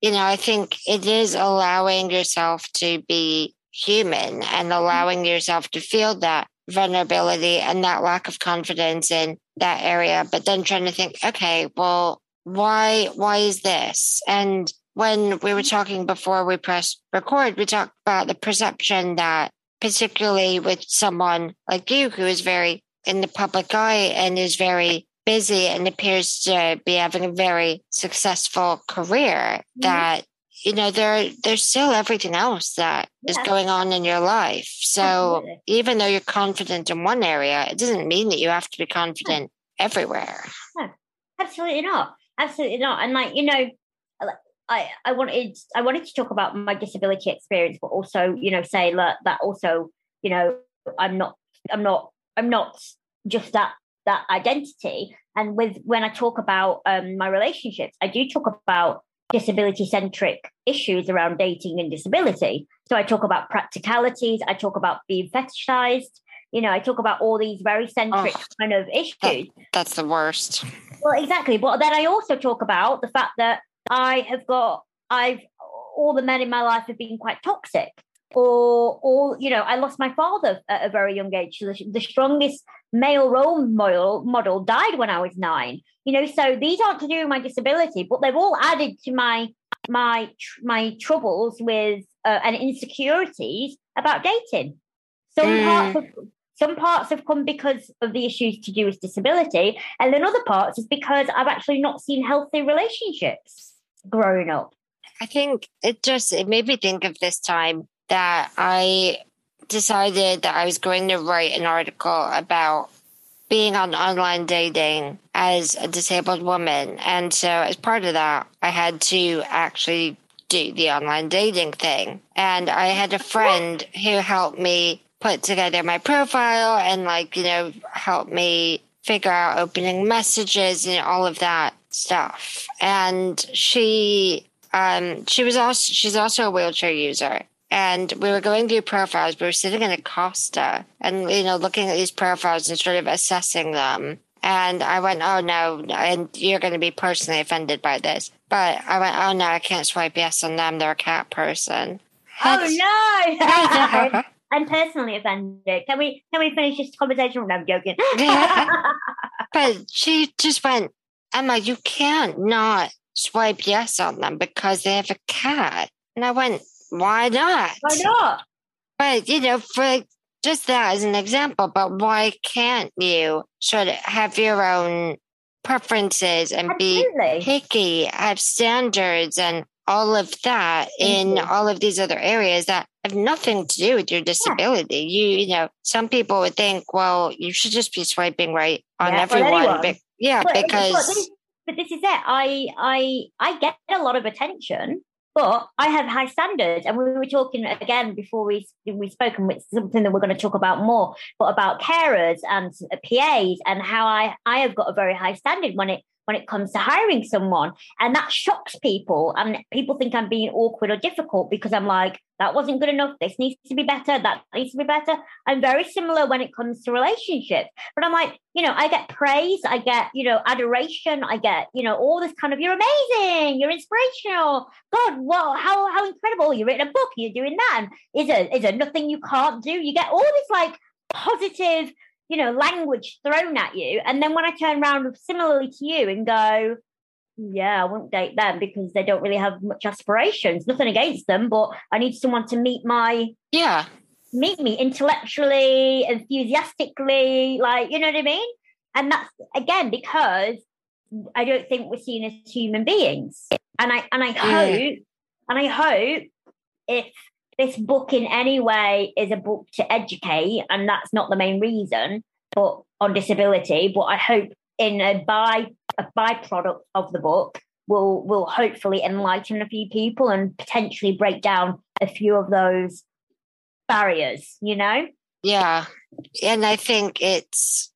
you know, I think it is allowing yourself to be human and mm-hmm. allowing yourself to feel that vulnerability and that lack of confidence in that area, but then trying to think, okay, well, why why is this and when we were talking before we press record we talked about the perception that particularly with someone like you who is very in the public eye and is very busy and appears to be having a very successful career mm-hmm. that you know there there's still everything else that yeah. is going on in your life so Absolutely. even though you're confident in one area it doesn't mean that you have to be confident yeah. everywhere no, absolutely not absolutely not. And like you know, I I wanted I wanted to talk about my disability experience, but also you know say that that also you know I'm not I'm not I'm not just that that identity. And with when I talk about um, my relationships, I do talk about disability centric issues around dating and disability. So I talk about practicalities. I talk about being fetishized. You know, I talk about all these very centric oh, kind of issues. That, that's the worst. Well, exactly. But then I also talk about the fact that I have got, I've all the men in my life have been quite toxic or or you know i lost my father at a very young age the, the strongest male role model model died when i was nine you know so these aren't to do with my disability but they've all added to my my my troubles with uh, and insecurities about dating some mm. parts of some parts have come because of the issues to do with disability and then other parts is because i've actually not seen healthy relationships growing up i think it just it made me think of this time that I decided that I was going to write an article about being on online dating as a disabled woman. And so, as part of that, I had to actually do the online dating thing. And I had a friend who helped me put together my profile and, like, you know, help me figure out opening messages and all of that stuff. And she, um, she was also, she's also a wheelchair user and we were going through profiles. We were sitting in a Costa and, you know, looking at these profiles and sort of assessing them. And I went, oh no, and you're going to be personally offended by this. But I went, oh no, I can't swipe yes on them. They're a cat person. That's- oh no! I'm personally offended. Can we can we finish this conversation? No, I'm joking. but she just went, Emma, you can't not swipe yes on them because they have a cat. And I went, why not? Why not? But, you know, for just that as an example, but why can't you sort of have your own preferences and Absolutely. be picky, have standards and all of that in all of these other areas that have nothing to do with your disability. Yeah. You, you know, some people would think, well, you should just be swiping right on yeah, everyone. But, yeah, but, because. But this, but this is it. I, I, I get a lot of attention but I have high standards, and we were talking again before we we spoke, and it's something that we're going to talk about more. But about carers and uh, PAs, and how I I have got a very high standard when it when it comes to hiring someone. And that shocks people. And people think I'm being awkward or difficult because I'm like, that wasn't good enough. This needs to be better. That needs to be better. I'm very similar when it comes to relationships. But I'm like, you know, I get praise, I get, you know, adoration, I get, you know, all this kind of, you're amazing, you're inspirational. God, well, how how incredible. You're written a book, you're doing that. And is there is there nothing you can't do? You get all this like positive you know, language thrown at you. And then when I turn around similarly to you and go, yeah, I won't date them because they don't really have much aspirations. Nothing against them, but I need someone to meet my yeah meet me intellectually, enthusiastically, like you know what I mean. And that's again because I don't think we're seen as human beings. And I and I hope and I hope if this book in any way is a book to educate, and that's not the main reason, but on disability. But I hope in a by a byproduct of the book will will hopefully enlighten a few people and potentially break down a few of those barriers, you know? Yeah. And I think it's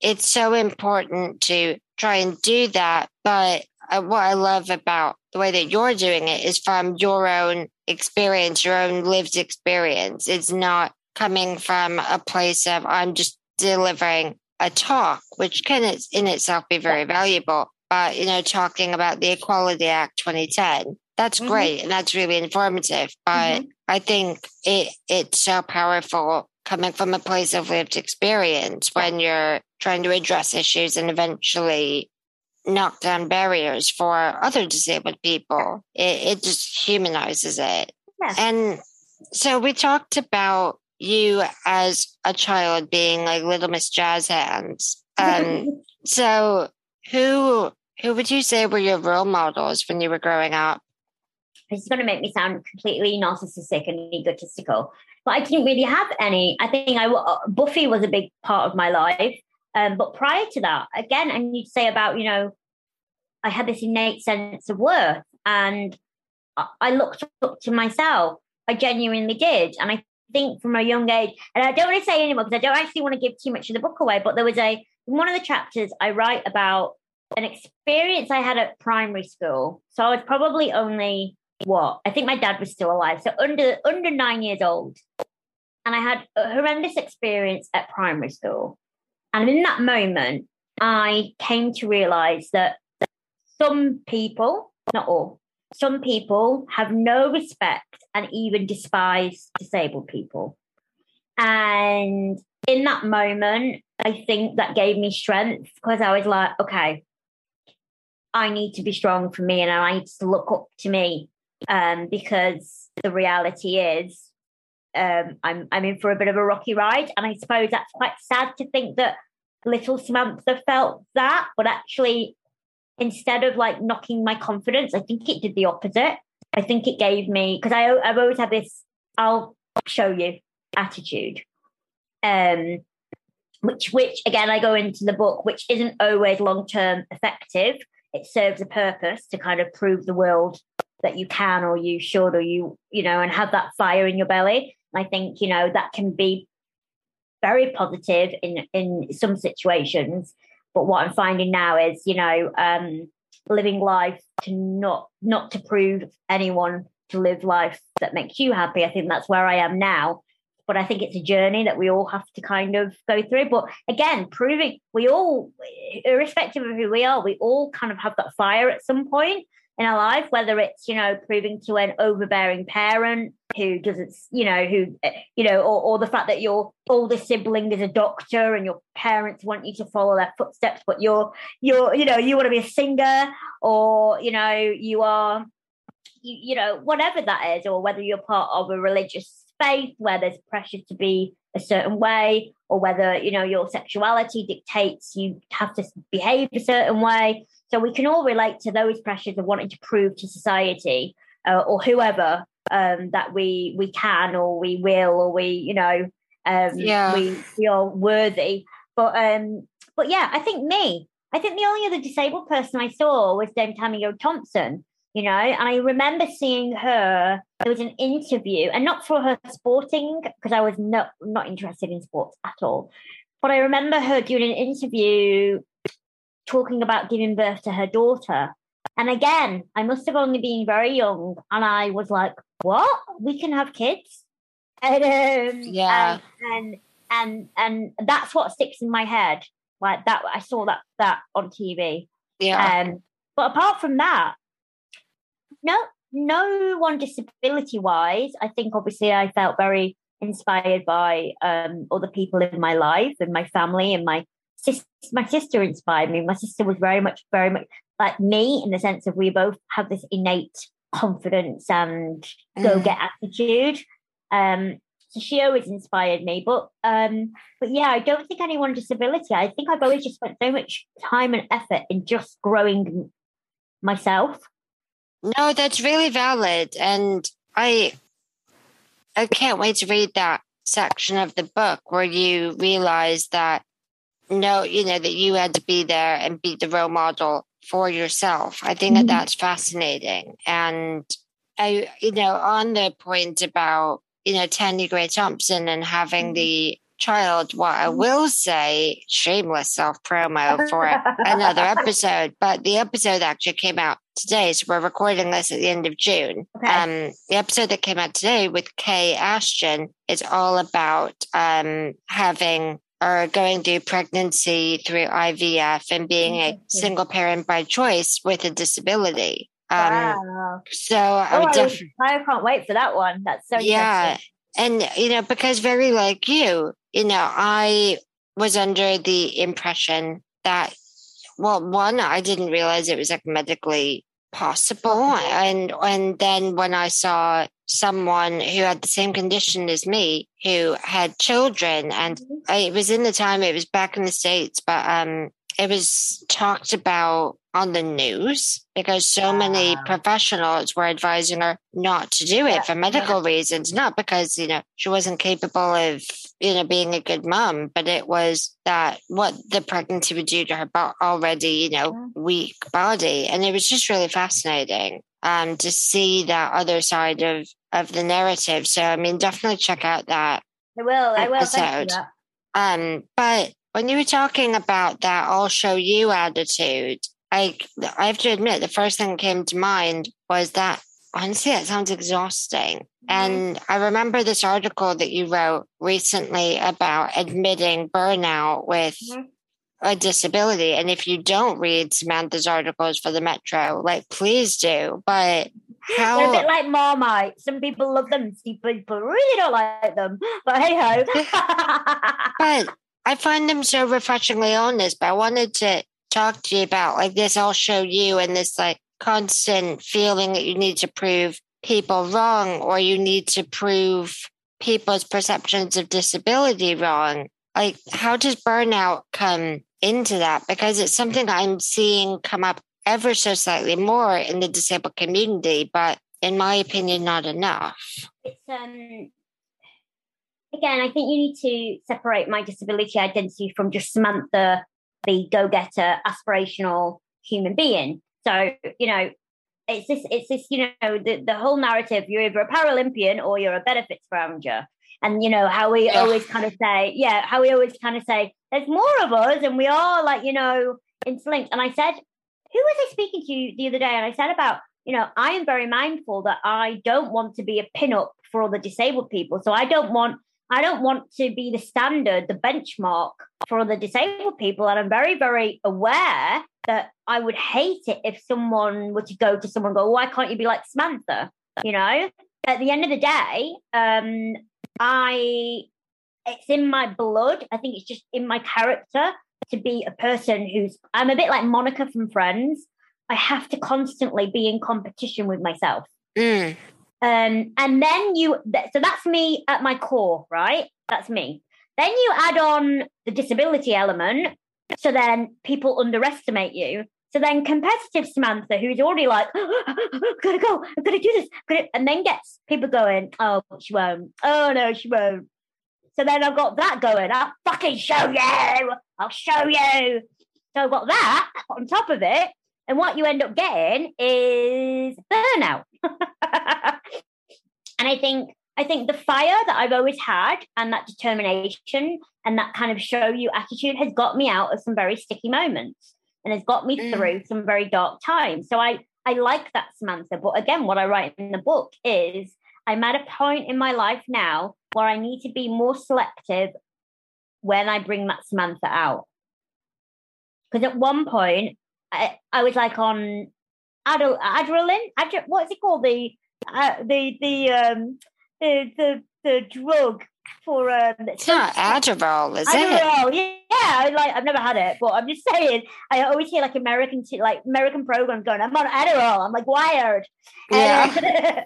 it's so important to try and do that. But uh, what I love about the way that you're doing it is from your own experience, your own lived experience. It's not coming from a place of I'm just delivering a talk, which can in itself be very valuable. But, you know, talking about the Equality Act 2010, that's mm-hmm. great and that's really informative. But mm-hmm. I think it it's so powerful coming from a place of lived experience when you're trying to address issues and eventually knock down barriers for other disabled people. It, it just humanizes it. Yeah. And so we talked about you as a child being like Little Miss Jazz Hands. Um, so who who would you say were your role models when you were growing up? This is going to make me sound completely narcissistic and egotistical, but I didn't really have any. I think I uh, Buffy was a big part of my life. Um, but prior to that, again, and you'd say about, you know, I had this innate sense of worth and I looked up to myself. I genuinely did. And I think from a young age, and I don't want to say anymore because I don't actually want to give too much of the book away, but there was a, one of the chapters I write about an experience I had at primary school. So I was probably only what? I think my dad was still alive. So under under nine years old. And I had a horrendous experience at primary school. And in that moment, I came to realize that some people, not all, some people have no respect and even despise disabled people. And in that moment, I think that gave me strength because I was like, okay, I need to be strong for me and I need to look up to me um, because the reality is um, I'm I'm in for a bit of a rocky ride, and I suppose that's quite sad to think that little Samantha felt that, but actually, instead of like knocking my confidence, I think it did the opposite. I think it gave me because I I've always had this I'll show you attitude, um, which which again I go into the book, which isn't always long term effective. It serves a purpose to kind of prove the world that you can or you should or you you know and have that fire in your belly i think you know that can be very positive in in some situations but what i'm finding now is you know um living life to not not to prove anyone to live life that makes you happy i think that's where i am now. But i think it's a journey that we all have to kind of go through. But again proving we all irrespective of who we are we all kind of have that fire at some point in our life, whether it's, you know, proving to an overbearing parent who doesn't, you know, who, eh, you know, or, or the fact that your older sibling is a doctor and your parents want you to follow their footsteps, but you're, you're, you know, you want to be a singer or, you know, you are, you, you know, whatever that is, or whether you're part of a religious faith where there's pressure to be a certain way or whether you know your sexuality dictates you have to behave a certain way so we can all relate to those pressures of wanting to prove to society uh, or whoever um, that we we can or we will or we you know um, yeah. we feel worthy. But um, but yeah, I think me. I think the only other disabled person I saw was Dame Tanni Grey-Thompson. You know, and I remember seeing her. There was an interview, and not for her sporting because I was not not interested in sports at all. But I remember her doing an interview talking about giving birth to her daughter. And again, I must have only been very young, and I was like, "What? We can have kids?" And um, yeah, and, and and and that's what sticks in my head. Like that, I saw that that on TV. Yeah. Um, but apart from that, no, no one disability wise. I think obviously I felt very inspired by um, other people in my life and my family and my my sister inspired me. My sister was very much, very much like me in the sense of we both have this innate confidence and go get mm. attitude. Um, so she always inspired me. But um, but yeah, I don't think anyone with disability. I think I've always just spent so much time and effort in just growing myself. No, that's really valid, and I I can't wait to read that section of the book where you realize that know, you know, that you had to be there and be the role model for yourself. I think mm-hmm. that that's fascinating. And I, you know, on the point about, you know, Tanni Grey-Thompson and having mm-hmm. the child, what I mm-hmm. will say, shameless self promo for another episode, but the episode actually came out today. So we're recording this at the end of June. Okay. Um, the episode that came out today with Kay Ashton is all about um, having are going through pregnancy through IVF and being a single parent by choice with a disability. Um, wow. So I, oh, def- I can't wait for that one. That's so yeah. And, you know, because very like you, you know, I was under the impression that, well, one, I didn't realize it was like medically possible. And, and then when I saw someone who had the same condition as me who had children and mm-hmm. It was in the time it was back in the states but um it was talked about on the news because so many professionals were advising her not to do it for medical reasons, not because, you know, she wasn't capable of, you know, being a good mom, but it was that what the pregnancy would do to her already, you know, weak body. And it was just really fascinating um, to see that other side of, of the narrative. So, I mean, definitely check out that. I will. I will. Episode. Um, but when you were talking about that I'll show you attitude, I I have to admit the first thing that came to mind was that honestly it sounds exhausting. Mm-hmm. And I remember this article that you wrote recently about admitting burnout with mm-hmm. a disability. And if you don't read Samantha's articles for the Metro, like please do. But How... They're a bit like Marmite. Some people love them, some people really don't like them. But hey ho. but I find them so refreshingly honest. But I wanted to talk to you about like this I'll show you and this like constant feeling that you need to prove people wrong or you need to prove people's perceptions of disability wrong. Like, how does burnout come into that? Because it's something I'm seeing come up ever so slightly more in the disabled community, but in my opinion, not enough. It's um again, I think you need to separate my disability identity from just Samantha, the go-getter, aspirational human being. So, you know, it's this, it's this, you know, the, the whole narrative, you're either a Paralympian or you're a benefits founder. And you know, how we yeah. always kind of say, yeah, how we always kind of say, there's more of us and we are like, you know, interlinked. And I said, who was I speaking to the other day? And I said about, you know, I am very mindful that I don't want to be a pin-up for all the disabled people. So I don't want I don't want to be the standard, the benchmark for all the disabled people. And I'm very, very aware that I would hate it if someone were to go to someone go, why can't you be like Samantha? You know, at the end of the day, um, I it's in my blood. I think it's just in my character to be a person who's I'm a bit like Monica from Friends. I have to constantly be in competition with myself. Mm. Um, and then you, so that's me at my core, right? That's me. Then you add on the disability element. So then people underestimate you. So then competitive Samantha, who's already like, oh, I'm gonna go, I'm gonna do this, gonna, and then gets people going, oh, she won't. Oh no, she won't. So then I've got that going. I'll fucking show you. I'll show you. So I've got that on top of it. And what you end up getting is burnout. and I think I think the fire that I've always had and that determination and that kind of show you attitude has got me out of some very sticky moments and has got me mm. through some very dark times. So I I like that Samantha. But again, what I write in the book is I'm at a point in my life now where I need to be more selective when I bring that Samantha out. Because at one point, I, I was like on Adre- adrenaline. Adre- what's it called? The uh, the the um the the the drug for um. It's not Adderall, is Adderall, it? Yeah, I like I've never had it, but I'm just saying. I always hear like American t- like American programs going. I'm on Adderall. I'm like wired. Yeah.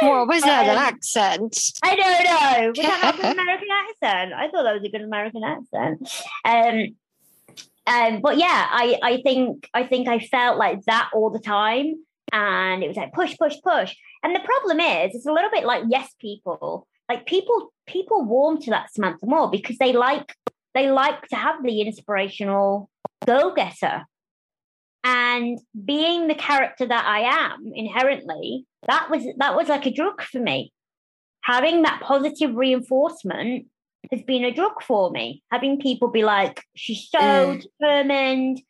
what was that um, accent? I don't know. Was that an American accent? I thought that was a good American accent. Um, um, but yeah, I, I think I think I felt like that all the time. And it was like push, push, push. And the problem is it's a little bit like yes people. Like people people warm to that Samantha more because they like they like to have the inspirational go-getter. And being the character that I am inherently, that was that was like a drug for me. Having that positive reinforcement has been a drug for me. Having people be like, she's so mm. determined.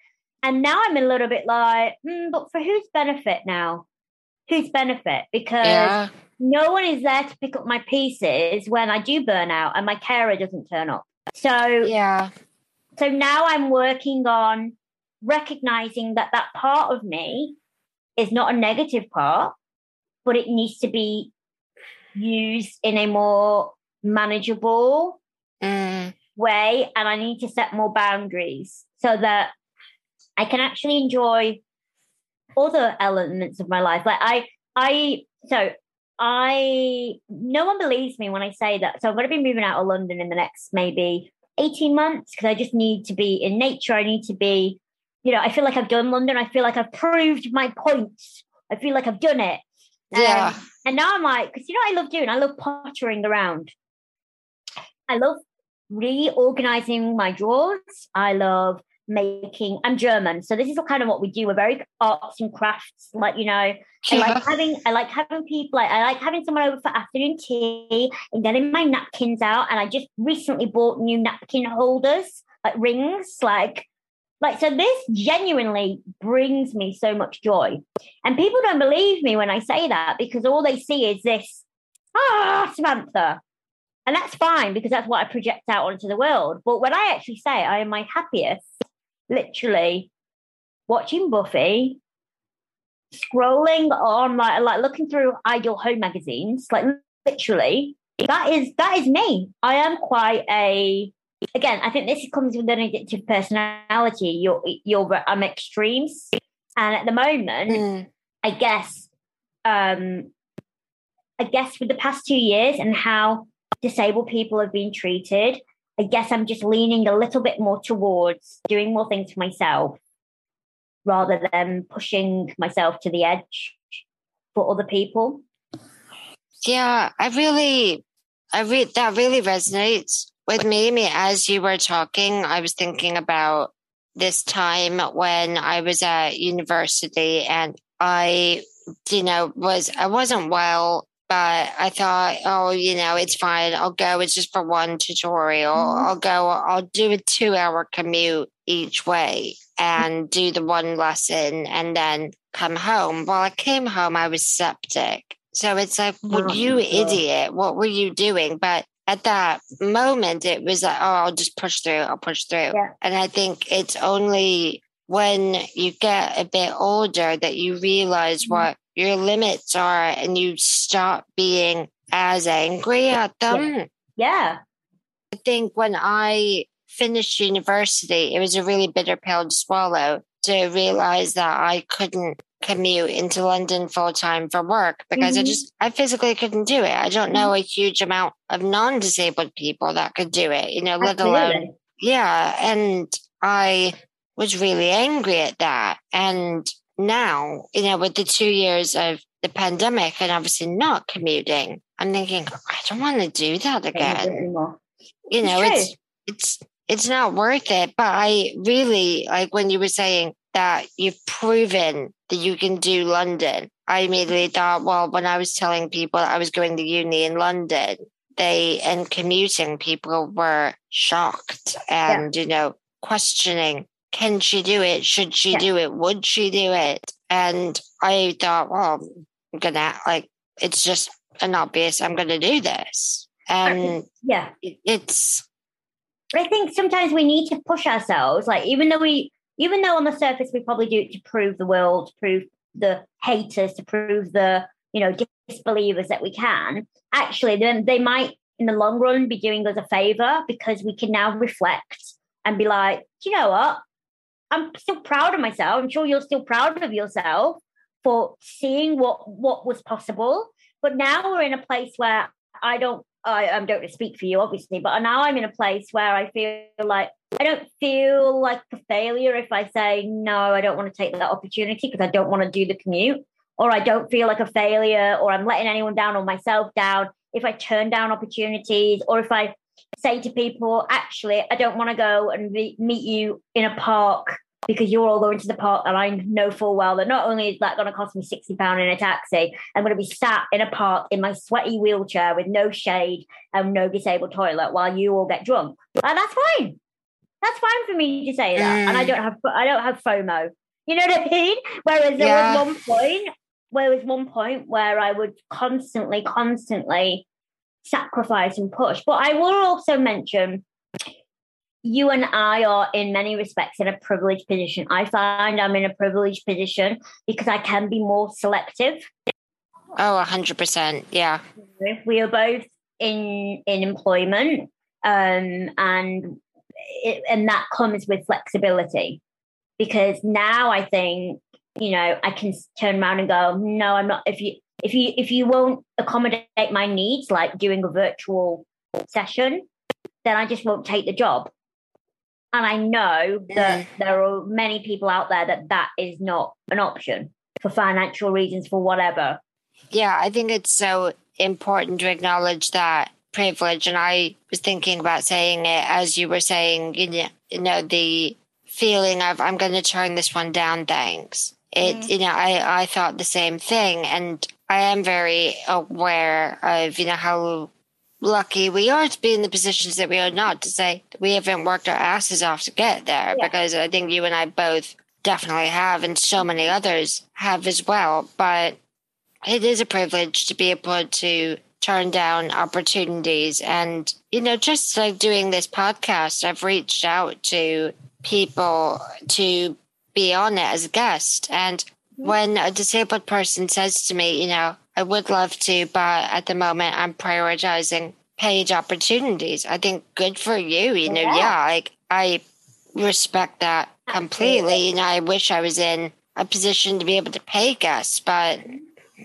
And now I'm a little bit like, mm, but for whose benefit now? Whose benefit? Because yeah. no one is there to pick up my pieces when I do burn out and my carer doesn't turn up. So, yeah. So now I'm working on recognizing that that part of me is not a negative part, but it needs to be used in a more manageable mm. way and I need to set more boundaries so that I can actually enjoy other elements of my life. Like I I so I no one believes me when I say that. So I'm going to be moving out of London in the next maybe 18 months because I just need to be in nature. I need to be, you know, I feel like I've done London. I feel like I've proved my points. I feel like I've done it. Yeah. Um, and now I'm like, because you know, I love doing. I love pottering around. I love reorganizing my drawers. I love making i'm german so this is kind of what we do. We're very arts and crafts like you know i like having i like having people like, i like having someone over for afternoon tea and getting my napkins out and i just recently bought new napkin holders like rings like like so this genuinely brings me so much joy. And people don't believe me when i say that because all they see is this ah samantha. And that's fine because that's what I project out onto the world. But when I actually say I am my happiest, literally watching Buffy, scrolling on like like looking through ideal home magazines, like literally, that is that is me. I am quite a again, I think this comes with an addictive personality. You're you're I'm extremes. And at the moment, mm. I guess um I guess with the past two years and how disabled people have been treated, I guess I'm just leaning a little bit more towards doing more things for myself rather than pushing myself to the edge for other people. Yeah, I really, I read that really resonates with me. As you were talking, I was thinking about this time when I was at university and I, you know, was I wasn't well but I thought, oh, you know, it's fine. I'll go. It's just for one tutorial. Mm-hmm. I'll go. I'll do a two hour commute each way and do the one lesson and then come home. While I came home, I was septic. So it's like, well, oh, you idiot, what were you doing? But at that moment, it was like, oh, I'll just push through. I'll push through. Yeah. And I think it's only when you get a bit older that you realize mm-hmm. what your limits are and you stop being as angry at them. Yeah. yeah. I think when I finished university, it was a really bitter pill to swallow to realize that I couldn't commute into London full time for work because mm-hmm. I just, I physically couldn't do it. I don't know mm-hmm. a huge amount of non disabled people that could do it, you know, let alone, yeah. And I was really angry at that. And now, you know, with the two years of the pandemic and obviously not commuting, I'm thinking, I don't want to do that again. You know, it's, it's, it's not worth it. But I really like when you were saying that you've proven that you can do London. I immediately thought, well, when I was telling people I was going to uni in London, they and commuting, people were shocked and, yeah. you know, questioning can she do it? Should she yeah. do it? Would she do it? And I thought, well, I'm gonna like it's just an obvious I'm gonna do this. And yeah, it's I think sometimes we need to push ourselves, like even though we even though on the surface we probably do it to prove the world, to prove the haters, to prove the, you know, disbelievers that we can, actually then they might in the long run be doing us a favor because we can now reflect and be like, do you know what? I'm still proud of myself. I'm sure you're still proud of yourself for seeing what what was possible. But now we're in a place where I don't I um, don't speak for you obviously, but now I'm in a place where I feel like I don't feel like a failure if I say no, I don't want to take that opportunity because I don't want to do the commute, or I don't feel like a failure, or I'm letting anyone down or myself down if I turn down opportunities, or if I say to people, actually, I don't want to go and meet you in a park because you're all going to the park and I know full well that not only is that going to cost me £60 in a taxi, I'm going to be sat in a park in my sweaty wheelchair with no shade and no disabled toilet while you all get drunk. And that's fine. That's fine for me to say that. Mm. And I mm. don't have I don't have FOMO. You know what I mean? Whereas there yeah. was one point where was one point where I would constantly, constantly sacrifice and push. But I will also mention you and I are in many respects in a privileged position. I find I'm in a privileged position because I can be more selective. Oh, 100%. Yeah. We are both in in employment um, and it, and that comes with flexibility because now I think you know I can turn around and go no I'm not if you if you if you won't accommodate my needs like doing a virtual session then I just won't take the job and I know that there are many people out there that that is not an option for financial reasons, for whatever. Yeah, I think it's so important to acknowledge that privilege. And I was thinking about saying it as you were saying, you know, you know the feeling of I'm going to turn this one down. Thanks. It, mm. you know, I, I thought the same thing. And I am very aware of, you know, how lucky we are to be in the positions that we are not to say we haven't worked our asses off to get there yeah. because I think you and I both definitely have and so many others have as well. But it is a privilege to be able to turn down opportunities. And, you know, just like doing this podcast, I've reached out to people to be on it as a guest. And mm-hmm. when a disabled person says to me, you know, I would love to, but at the moment I'm prioritizing paid opportunities. I think good for you. You know, yeah, yeah like I respect that completely. You know, I wish I was in a position to be able to pay guests, but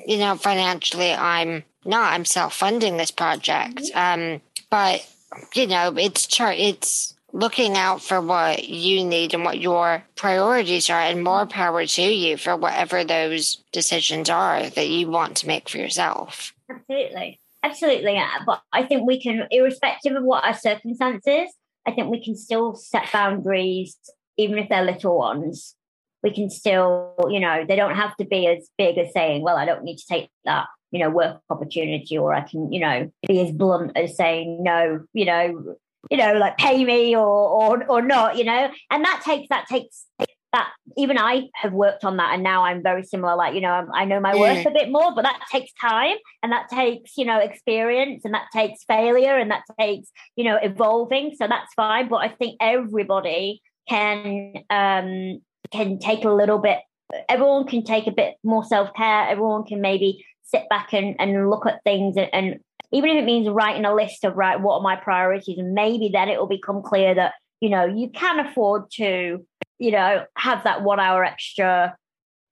you know, financially I'm not. I'm self funding this project. Mm-hmm. Um, but you know, it's char- it's looking out for what you need and what your priorities are and more mm-hmm. power to you for whatever those decisions are that you want to make for yourself. Absolutely. Absolutely. Uh, but I think we can, irrespective of what our circumstances, I think we can still set boundaries, even if they're little ones. We can still, you know, they don't have to be as big as saying, well, I don't need to take that, you know, work opportunity, or I can, you know, be as blunt as saying, no, you know, you know, like pay me or or or not, you know. And that takes that takes that even I have worked on that and now I'm very similar. Like, you know, I'm, i know my worth a bit more, but that takes time and that takes, you know, experience and that takes failure and that takes, you know, evolving. So that's fine. But I think everybody can um can take a little bit everyone can take a bit more self-care. Everyone can maybe sit back and, and look at things and, and even if it means writing a list of right, what are my priorities? And maybe then it will become clear that, you know, you can afford to you know, have that one hour extra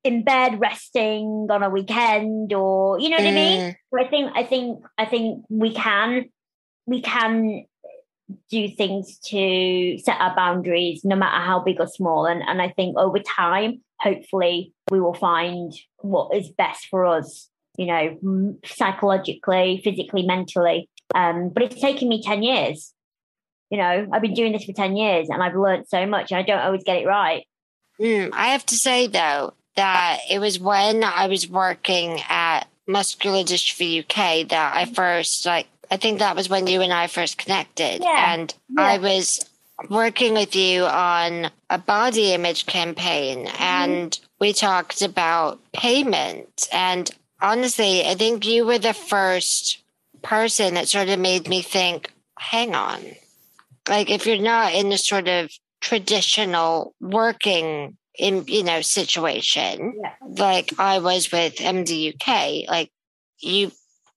in bed resting on a weekend or you know what mm. I mean? Mm. So I think I think I think we can we can do things to set our boundaries no matter how big or small and and I think over time hopefully we will find what is best for us you know psychologically physically mentally um but it's taken me 10 years you know, I've been doing this for 10 years and I've learned so much and I don't always get it right. Mm, I have to say, though, that it was when I was working at Muscular Dystrophy UK that I first, like, I think that was when you and I first connected. Yeah. And yeah. I was working with you on a body image campaign mm-hmm. and we talked about payment. And honestly, I think you were the first person that sort of made me think, hang on, like if you're not in the sort of traditional working in you know situation yeah. like i was with mduk like you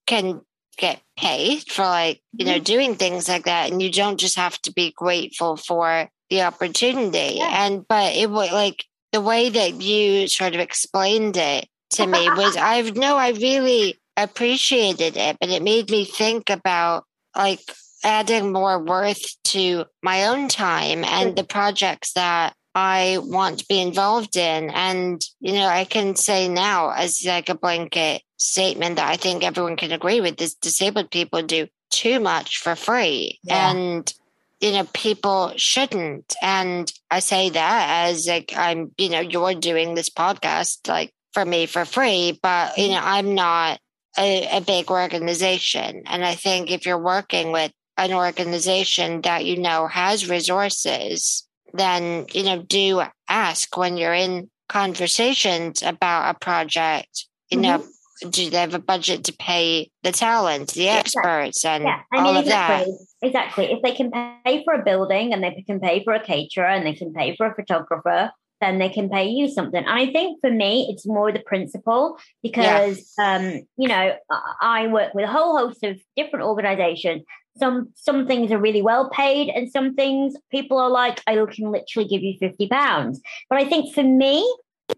can get paid for like you know mm-hmm. doing things like that and you don't just have to be grateful for the opportunity yeah. and but it was like the way that you sort of explained it to me was i've no i really appreciated it but it made me think about like adding more worth to my own time and the projects that I want to be involved in. And, you know, I can say now as like a blanket statement that I think everyone can agree with is disabled people do too much for free. Yeah. And, you know, people shouldn't. And I say that as like I'm, you know, you're doing this podcast like for me for free, but, you know, I'm not a, a big organization. And I think if you're working with an organization that you know has resources, then, you know, do ask when you're in conversations about a project, you mm-hmm. know, do they have a budget to pay the talent, the experts, and yeah. I mean, all of exactly. that? Exactly. If they can pay for a building and they can pay for a caterer and they can pay for a photographer, then they can pay you something. And I think for me, it's more the principle because, yeah. um, you know, I work with a whole host of different organizations some some things are really well paid and some things people are like i can literally give you 50 pounds but i think for me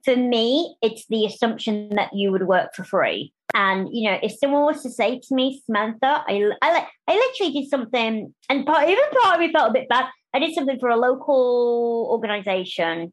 for me it's the assumption that you would work for free and you know if someone was to say to me samantha i i, I literally did something and part, even part of me felt a bit bad i did something for a local organization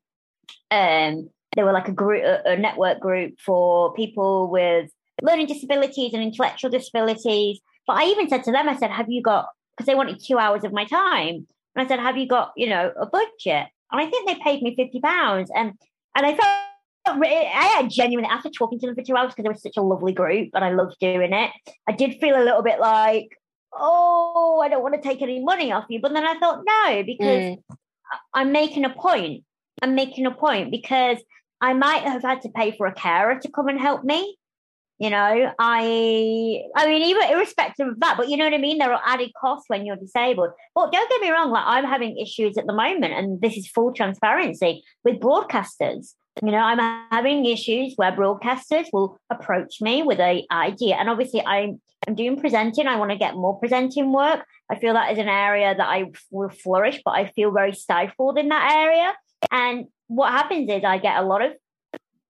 um they were like a group a, a network group for people with learning disabilities and intellectual disabilities but I even said to them, I said, have you got, because they wanted two hours of my time. And I said, have you got, you know, a budget? And I think they paid me 50 pounds. And, and I felt, I had genuinely, after talking to them for two hours, because they were such a lovely group and I loved doing it, I did feel a little bit like, oh, I don't want to take any money off you. But then I thought, no, because mm. I'm making a point. I'm making a point because I might have had to pay for a carer to come and help me You know, I I mean, even irrespective of that, but you know what I mean? There are added costs when you're disabled. But don't get me wrong, like I'm having issues at the moment, and this is full transparency with broadcasters. You know, I'm having issues where broadcasters will approach me with a idea. And obviously I'm I'm doing presenting. I want to get more presenting work. I feel that is an area that I will flourish, but I feel very stifled in that area. And what happens is I get a lot of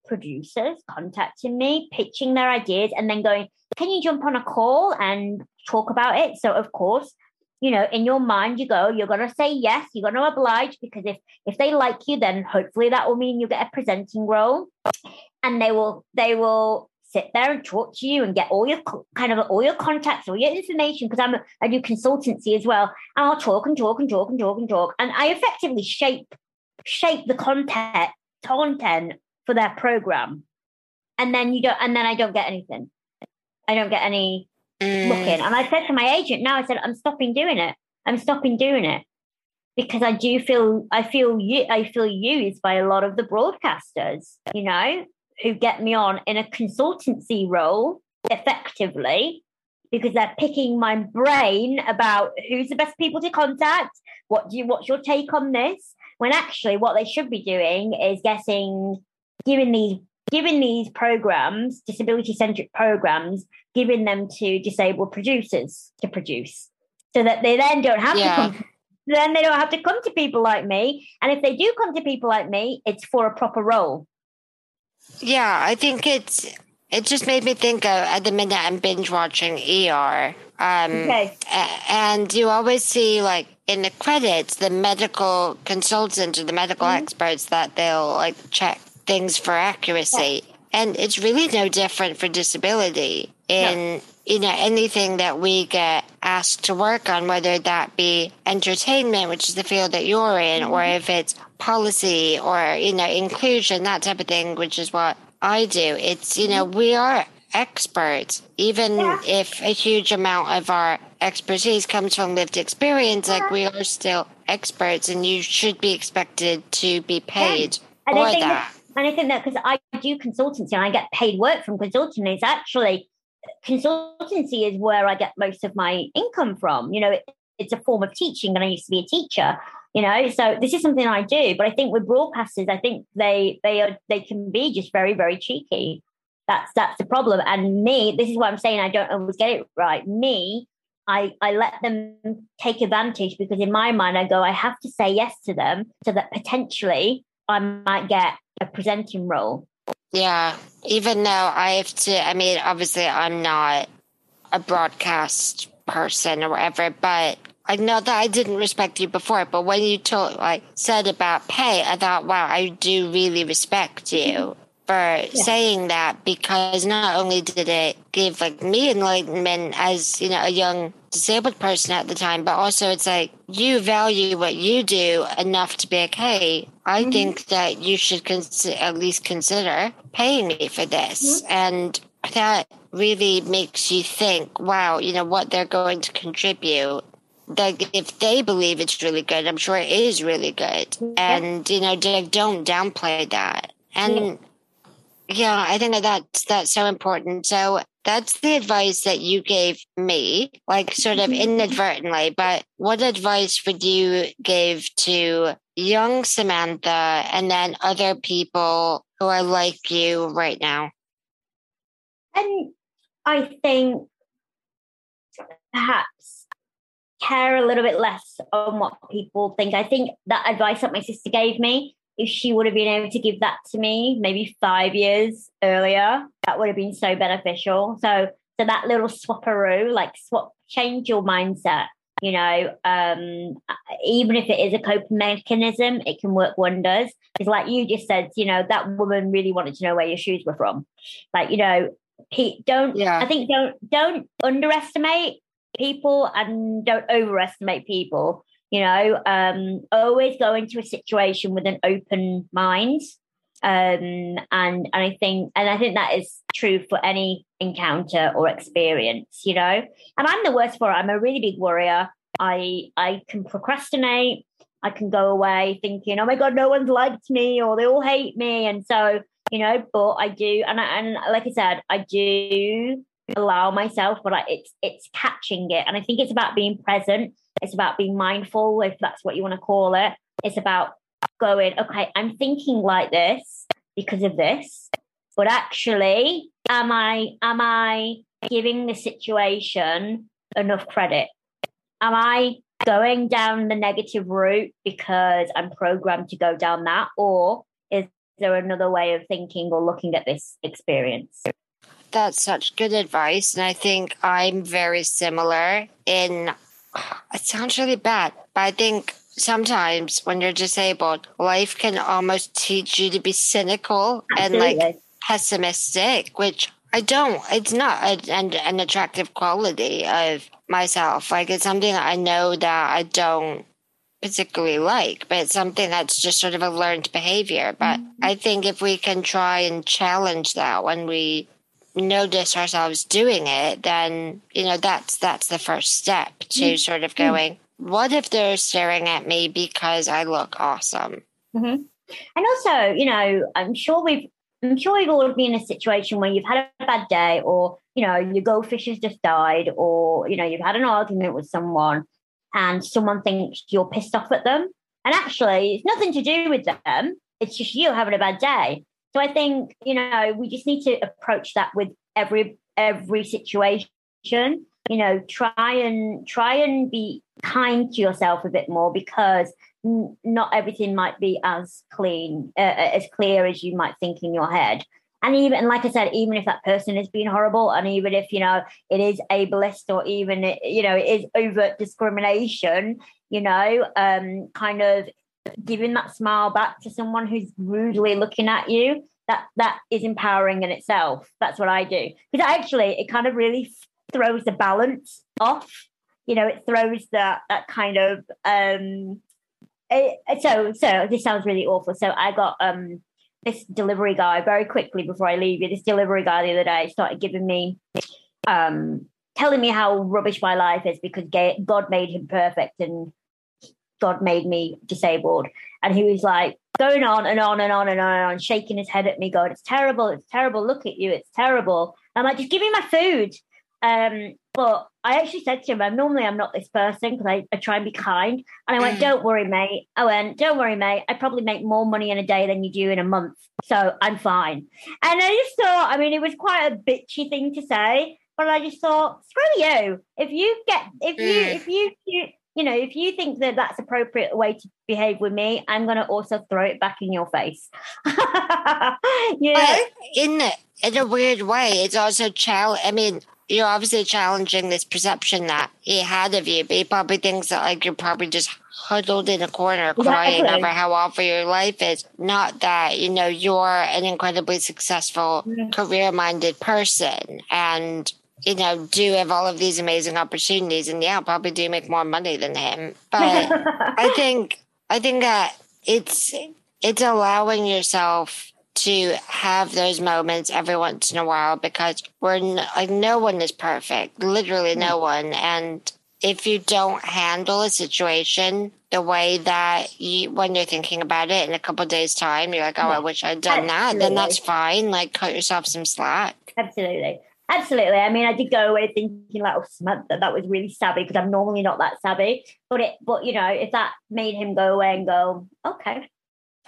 producers contacting me, pitching their ideas, and then going, Can you jump on a call and talk about it? So, of course, you know, in your mind, you go, you're going to say yes, you're going to oblige because if if they like you, then hopefully that will mean you get a presenting role, and they will they will sit there and talk to you and get all your kind of all your contacts, all your information because I'm a, do consultancy as well, and I'll talk and talk and talk and talk and talk, and I effectively shape shape the content content for their program. And then you don't, and then I don't get anything. I don't get any mm. looking. And I said to my agent, now I said, I'm stopping doing it. I'm stopping doing it because I do feel, I feel, I feel used by a lot of the broadcasters, you know, who get me on in a consultancy role effectively because they're picking my brain about who's the best people to contact. What do you, what's your take on this? When actually what they should be doing is getting giving these giving these programs, disability centric programs, giving them to disabled producers to produce, so that they then don't have yeah. to come. Then they don't have to come to people like me, and if they do come to people like me, it's for a proper role. Yeah, I think it's. It just made me think of at the minute I'm binge watching ER. Um, okay. And you always see like in the credits the medical consultants or the medical mm-hmm. experts that they'll like check things for accuracy. Yeah. And it's really no different for disability in, no. you know, anything that we get asked to work on, whether that be entertainment, which is the field that you're in, mm-hmm. or if it's policy or, you know, inclusion, that type of thing, which is what I do. It's, you know, we are experts, even yeah. if a huge amount of our expertise comes from lived experience, like we are still experts and you should be expected to be paid yeah. for that. And I think that because I do consultancy and I get paid work from consulting, it's actually consultancy is where I get most of my income from. You know, it, it's a form of teaching, and I used to be a teacher. You know, so this is something I do. But I think with broadcasters, I think they they are they can be just very very cheeky. That's that's the problem. And me, this is what I'm saying. I don't always get it right. Me, I, I let them take advantage because in my mind I go, I have to say yes to them so that potentially I might get a presenting role. Yeah, even though I have to, I mean, obviously I'm not a broadcast person or whatever, but I know that I didn't respect you before, but when you told, like, said about pay, I thought, wow, I do really respect you for yeah. saying that because not only did it give like me enlightenment as, you know, a young disabled person at the time, but also it's like you value what you do enough to be okay. I mm-hmm. think that you should at least consider paying me for this. Mm-hmm. And that really makes you think, wow, you know, what they're going to contribute. That if they believe it's really good, I'm sure it is really good. And, you know, don't downplay that. And yeah, I think that that's, that's so important. So that's the advice that you gave me, like sort of mm-hmm. inadvertently. But what advice would you give to young Samantha and then other people who are like you right now? And I think perhaps care a little bit less on what people think. I think that advice that my sister gave me if she would have been able to give that to me maybe five years earlier, that would have been so beneficial. So, so that little swapperoo, like swap, change your mindset. You know, um, even if it is a coping mechanism, it can work wonders. It's like you just said, you know, that woman really wanted to know where your shoes were from. Like, you know, don't. Yeah. I think don't don't underestimate people and don't overestimate people you know um, always go into a situation with an open mind. Um, and and i think and i think that is true for any encounter or experience you know. And i'm the worst for it. I'm a really big worrier. I i can procrastinate. I can go away thinking oh my god no one's liked me or they all hate me. And so you know, but I do, and I, and like I said, I do allow myself, but I, it's it's catching it, and I think it's about being present. It's about being mindful, if that's what you want to call it. It's about going, okay, I'm thinking like this because of this, but actually, am I am I giving the situation enough credit? Am I going down the negative route because I'm programmed to go down that, or is there another way of thinking or looking at this experience? That's such good advice. And I think I'm very similar in it sounds really bad, but I think sometimes when you're disabled, life can almost teach you to be cynical Absolutely. and like pessimistic, which I don't. It's not an, an attractive quality of myself. Like it's something I know that I don't particularly like, but it's something that's just sort of a learned behavior. But mm-hmm. I think if we can try and challenge that when we notice ourselves doing it, then you know that's that's the first step to mm-hmm. sort of going. What if they're staring at me because I look awesome? Mm-hmm. And also, you know, I'm sure we've I'm sure you've all been in a situation where you've had a bad day, or you know, your goldfish has just died, or you know, you've had an argument with someone, and someone thinks you're pissed off at them, and actually, it's nothing to do with them. It's just you having a bad day. So I think you know we just need to approach that with every every situation. You know, try and try and be kind to yourself a bit more because not everything might be as clean, uh, uh, as clear as you might think in your head. And even, like I said, even if that person is being horrible, and even if you know it is ableist, or even you know it is overt discrimination, you know, um, kind of giving that smile back to someone who's rudely looking at you, that that is empowering in itself. That's what I do because actually it kind of really throws the balance off. You know, it throws that that kind of um, it, so so this sounds really awful. So I got um this delivery guy very quickly before I leave you. This delivery guy the other day started giving me um telling me how rubbish my life is because God made him perfect and God made me disabled. And he was like going on and on and on and on and on, shaking his head at me, going, It's terrible, it's terrible, look at you, it's terrible. I'm like, just give me my food. Um, but I actually said to him, I'm normally I'm not this person because I, I try and be kind. And I went, mm. Don't worry, mate. I went, Don't worry, mate. I probably make more money in a day than you do in a month. So I'm fine. And I just thought, I mean, it was quite a bitchy thing to say, but I just thought, screw you. If you get, if you, mm. if you, you, know, if you think that that's appropriate way to behave with me, I'm going to also throw it back in your face. you know? in in a weird way, it's also challenge. I mean, you're obviously challenging this perception that he had of you, but he probably thinks that like you're probably just huddled in a corner crying exactly. over how awful your life is. Not that, you know, you're an incredibly successful, mm-hmm. career minded person and, you know, do have all of these amazing opportunities and yeah, probably do make more money than him. But I think I think that it's it's allowing yourself to have those moments every once in a while because we're n- like no one is perfect, literally no one. And if you don't handle a situation the way that you, when you're thinking about it in a couple days time, you're like, oh, I wish I'd done Absolutely. that. Then that's fine. Like cut yourself some slack. Absolutely. Absolutely. I mean, I did go away thinking like, oh, that was really savvy because I'm normally not that savvy. But it, but you know, if that made him go away and go, okay,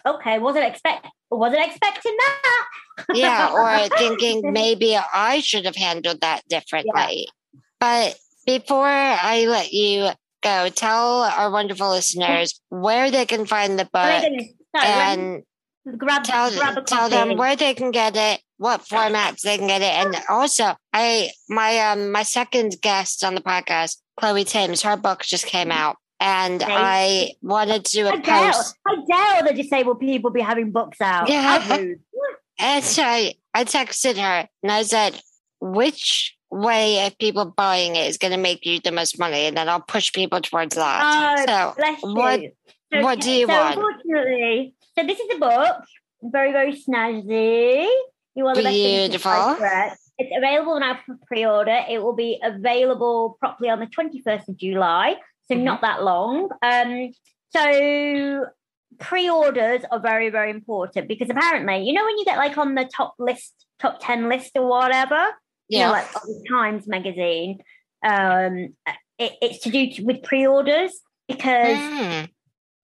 okay, wasn't expect wasn't expecting that. yeah, or thinking maybe I should have handled that differently. Yeah. But before I let you go, tell our wonderful listeners where they can find the oh book and grab, tell, grab tell them where they can get it, what formats they can get it, and also I my um my second guest on the podcast, Chloe Timms, her book just came out and I wanted to do a how post. Dare, how dare the disabled people be having books out? Yeah. and so I, I texted her and I said, which way of people buying it is going to make you the most money? And then I'll push people towards that. Oh, so what, so, what do you so want? Unfortunately, so this is a book, very, very snazzy. You are the Beautiful. best It's available now for pre-order. It will be available properly on the 21st of July so mm-hmm. not that long. Um, so pre-orders are very very important because apparently you know when you get like on the top list top 10 list or whatever yeah you know, like times magazine um it, it's to do with pre-orders because Mm.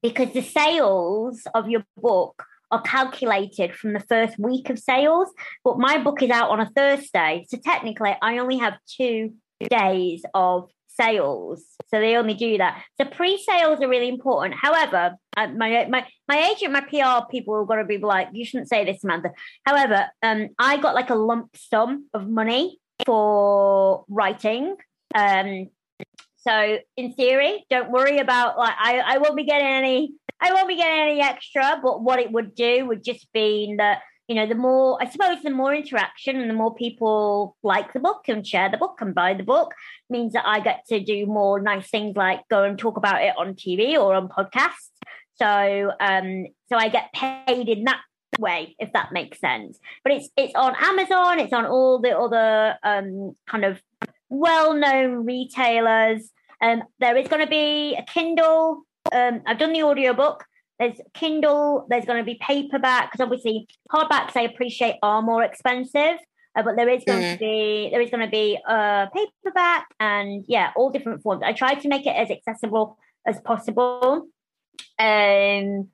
Because the sales of your book are calculated from the first week of sales but my book is out on a thursday. So technically i only have two days of sales so they only do that. So pre-sales are really important. However uh, my my my agent my pr people are going to be like you shouldn't say this samantha however um i got like a lump sum of money for writing um so in theory don't worry about like i i won't be getting any I won't be getting any extra, but what it would do would just be that, you know, the more, I suppose, the more interaction and the more people like the book and share the book and buy the book means that I get to do more nice things like go and talk about it on TV or on podcasts. So, um, so I get paid in that way, if that makes sense. But it's it's on Amazon, it's on all the other um, kind of well-known retailers. Um, there is going to be a Kindle um, I've done the audiobook. There's Kindle. There's going to be paperback because obviously hardbacks I appreciate are more expensive, uh, but there is going Mhm. to be there is going to be a paperback and yeah, all different forms. I try to make it as accessible as possible um,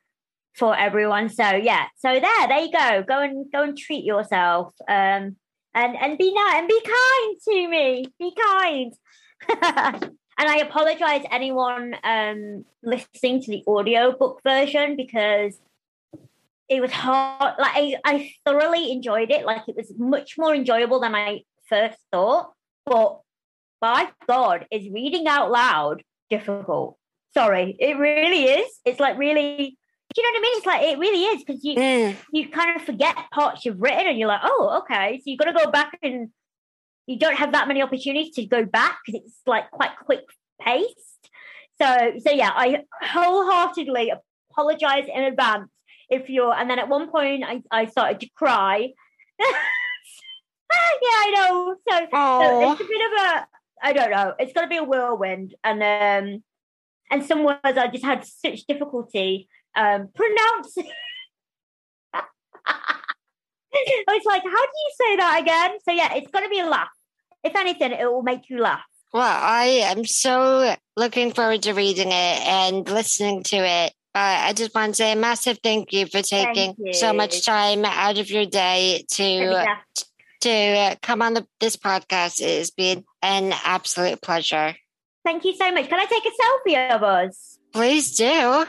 for everyone. So yeah, so there, there you go. Go and go and treat yourself. Um, and and be nice and be kind to me. Be kind. and I apologize anyone um listening to the audiobook version because it was hard like I, I thoroughly enjoyed it like it was much more enjoyable than I first thought but by God is reading out loud difficult sorry it really is it's like really do you know what I mean it's like it really is because you Mm. you kind of forget parts you've written and you're like, oh, okay. So you've got to go back and you don't have that many opportunities to go back because it's like quite quick paced. So, so yeah, I wholeheartedly apologize in advance if you're, and then at one point I, I started to cry. yeah, I know. So, so it's a bit of a, I don't know, it's going to be a whirlwind. And, um, and some words I just had such difficulty um, pronouncing. I was like, how do you say that again? So yeah, it's going to be a laugh. If anything, it will make you laugh. well, I am so looking forward to reading it and listening to it. But I just want to say a massive thank you for taking Thank so much time out of your day to Yeah. to come on the, this podcast. It has been an absolute pleasure. Thank you so much. Can I take a selfie of us? Please do.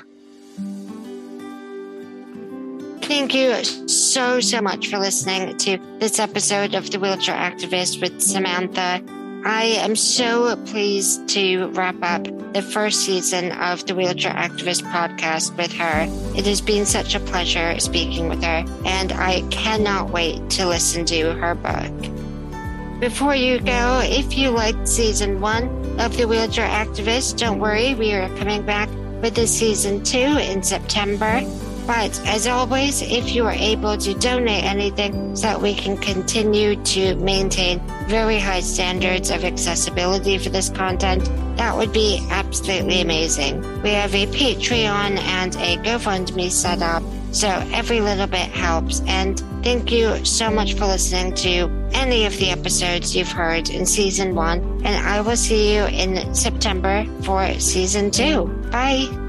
Thank you so, so much for listening to this episode of The Wheelchair Activist with Samantha. I am so pleased to wrap up the first season of the Wheelchair Activist podcast with her. It has been such a pleasure speaking with her, and I cannot wait to listen to her book. Before you go, if you liked season one of The Wheelchair Activist, don't worry, we are coming back with the season two in September. But as always, if you are able to donate anything so that we can continue to maintain very high standards of accessibility for this content, that would be absolutely amazing. We have a Patreon and a GoFundMe set up, so every little bit helps. And thank you so much for listening to any of the episodes you've heard in season one. And I will see you in September for season two. Bye.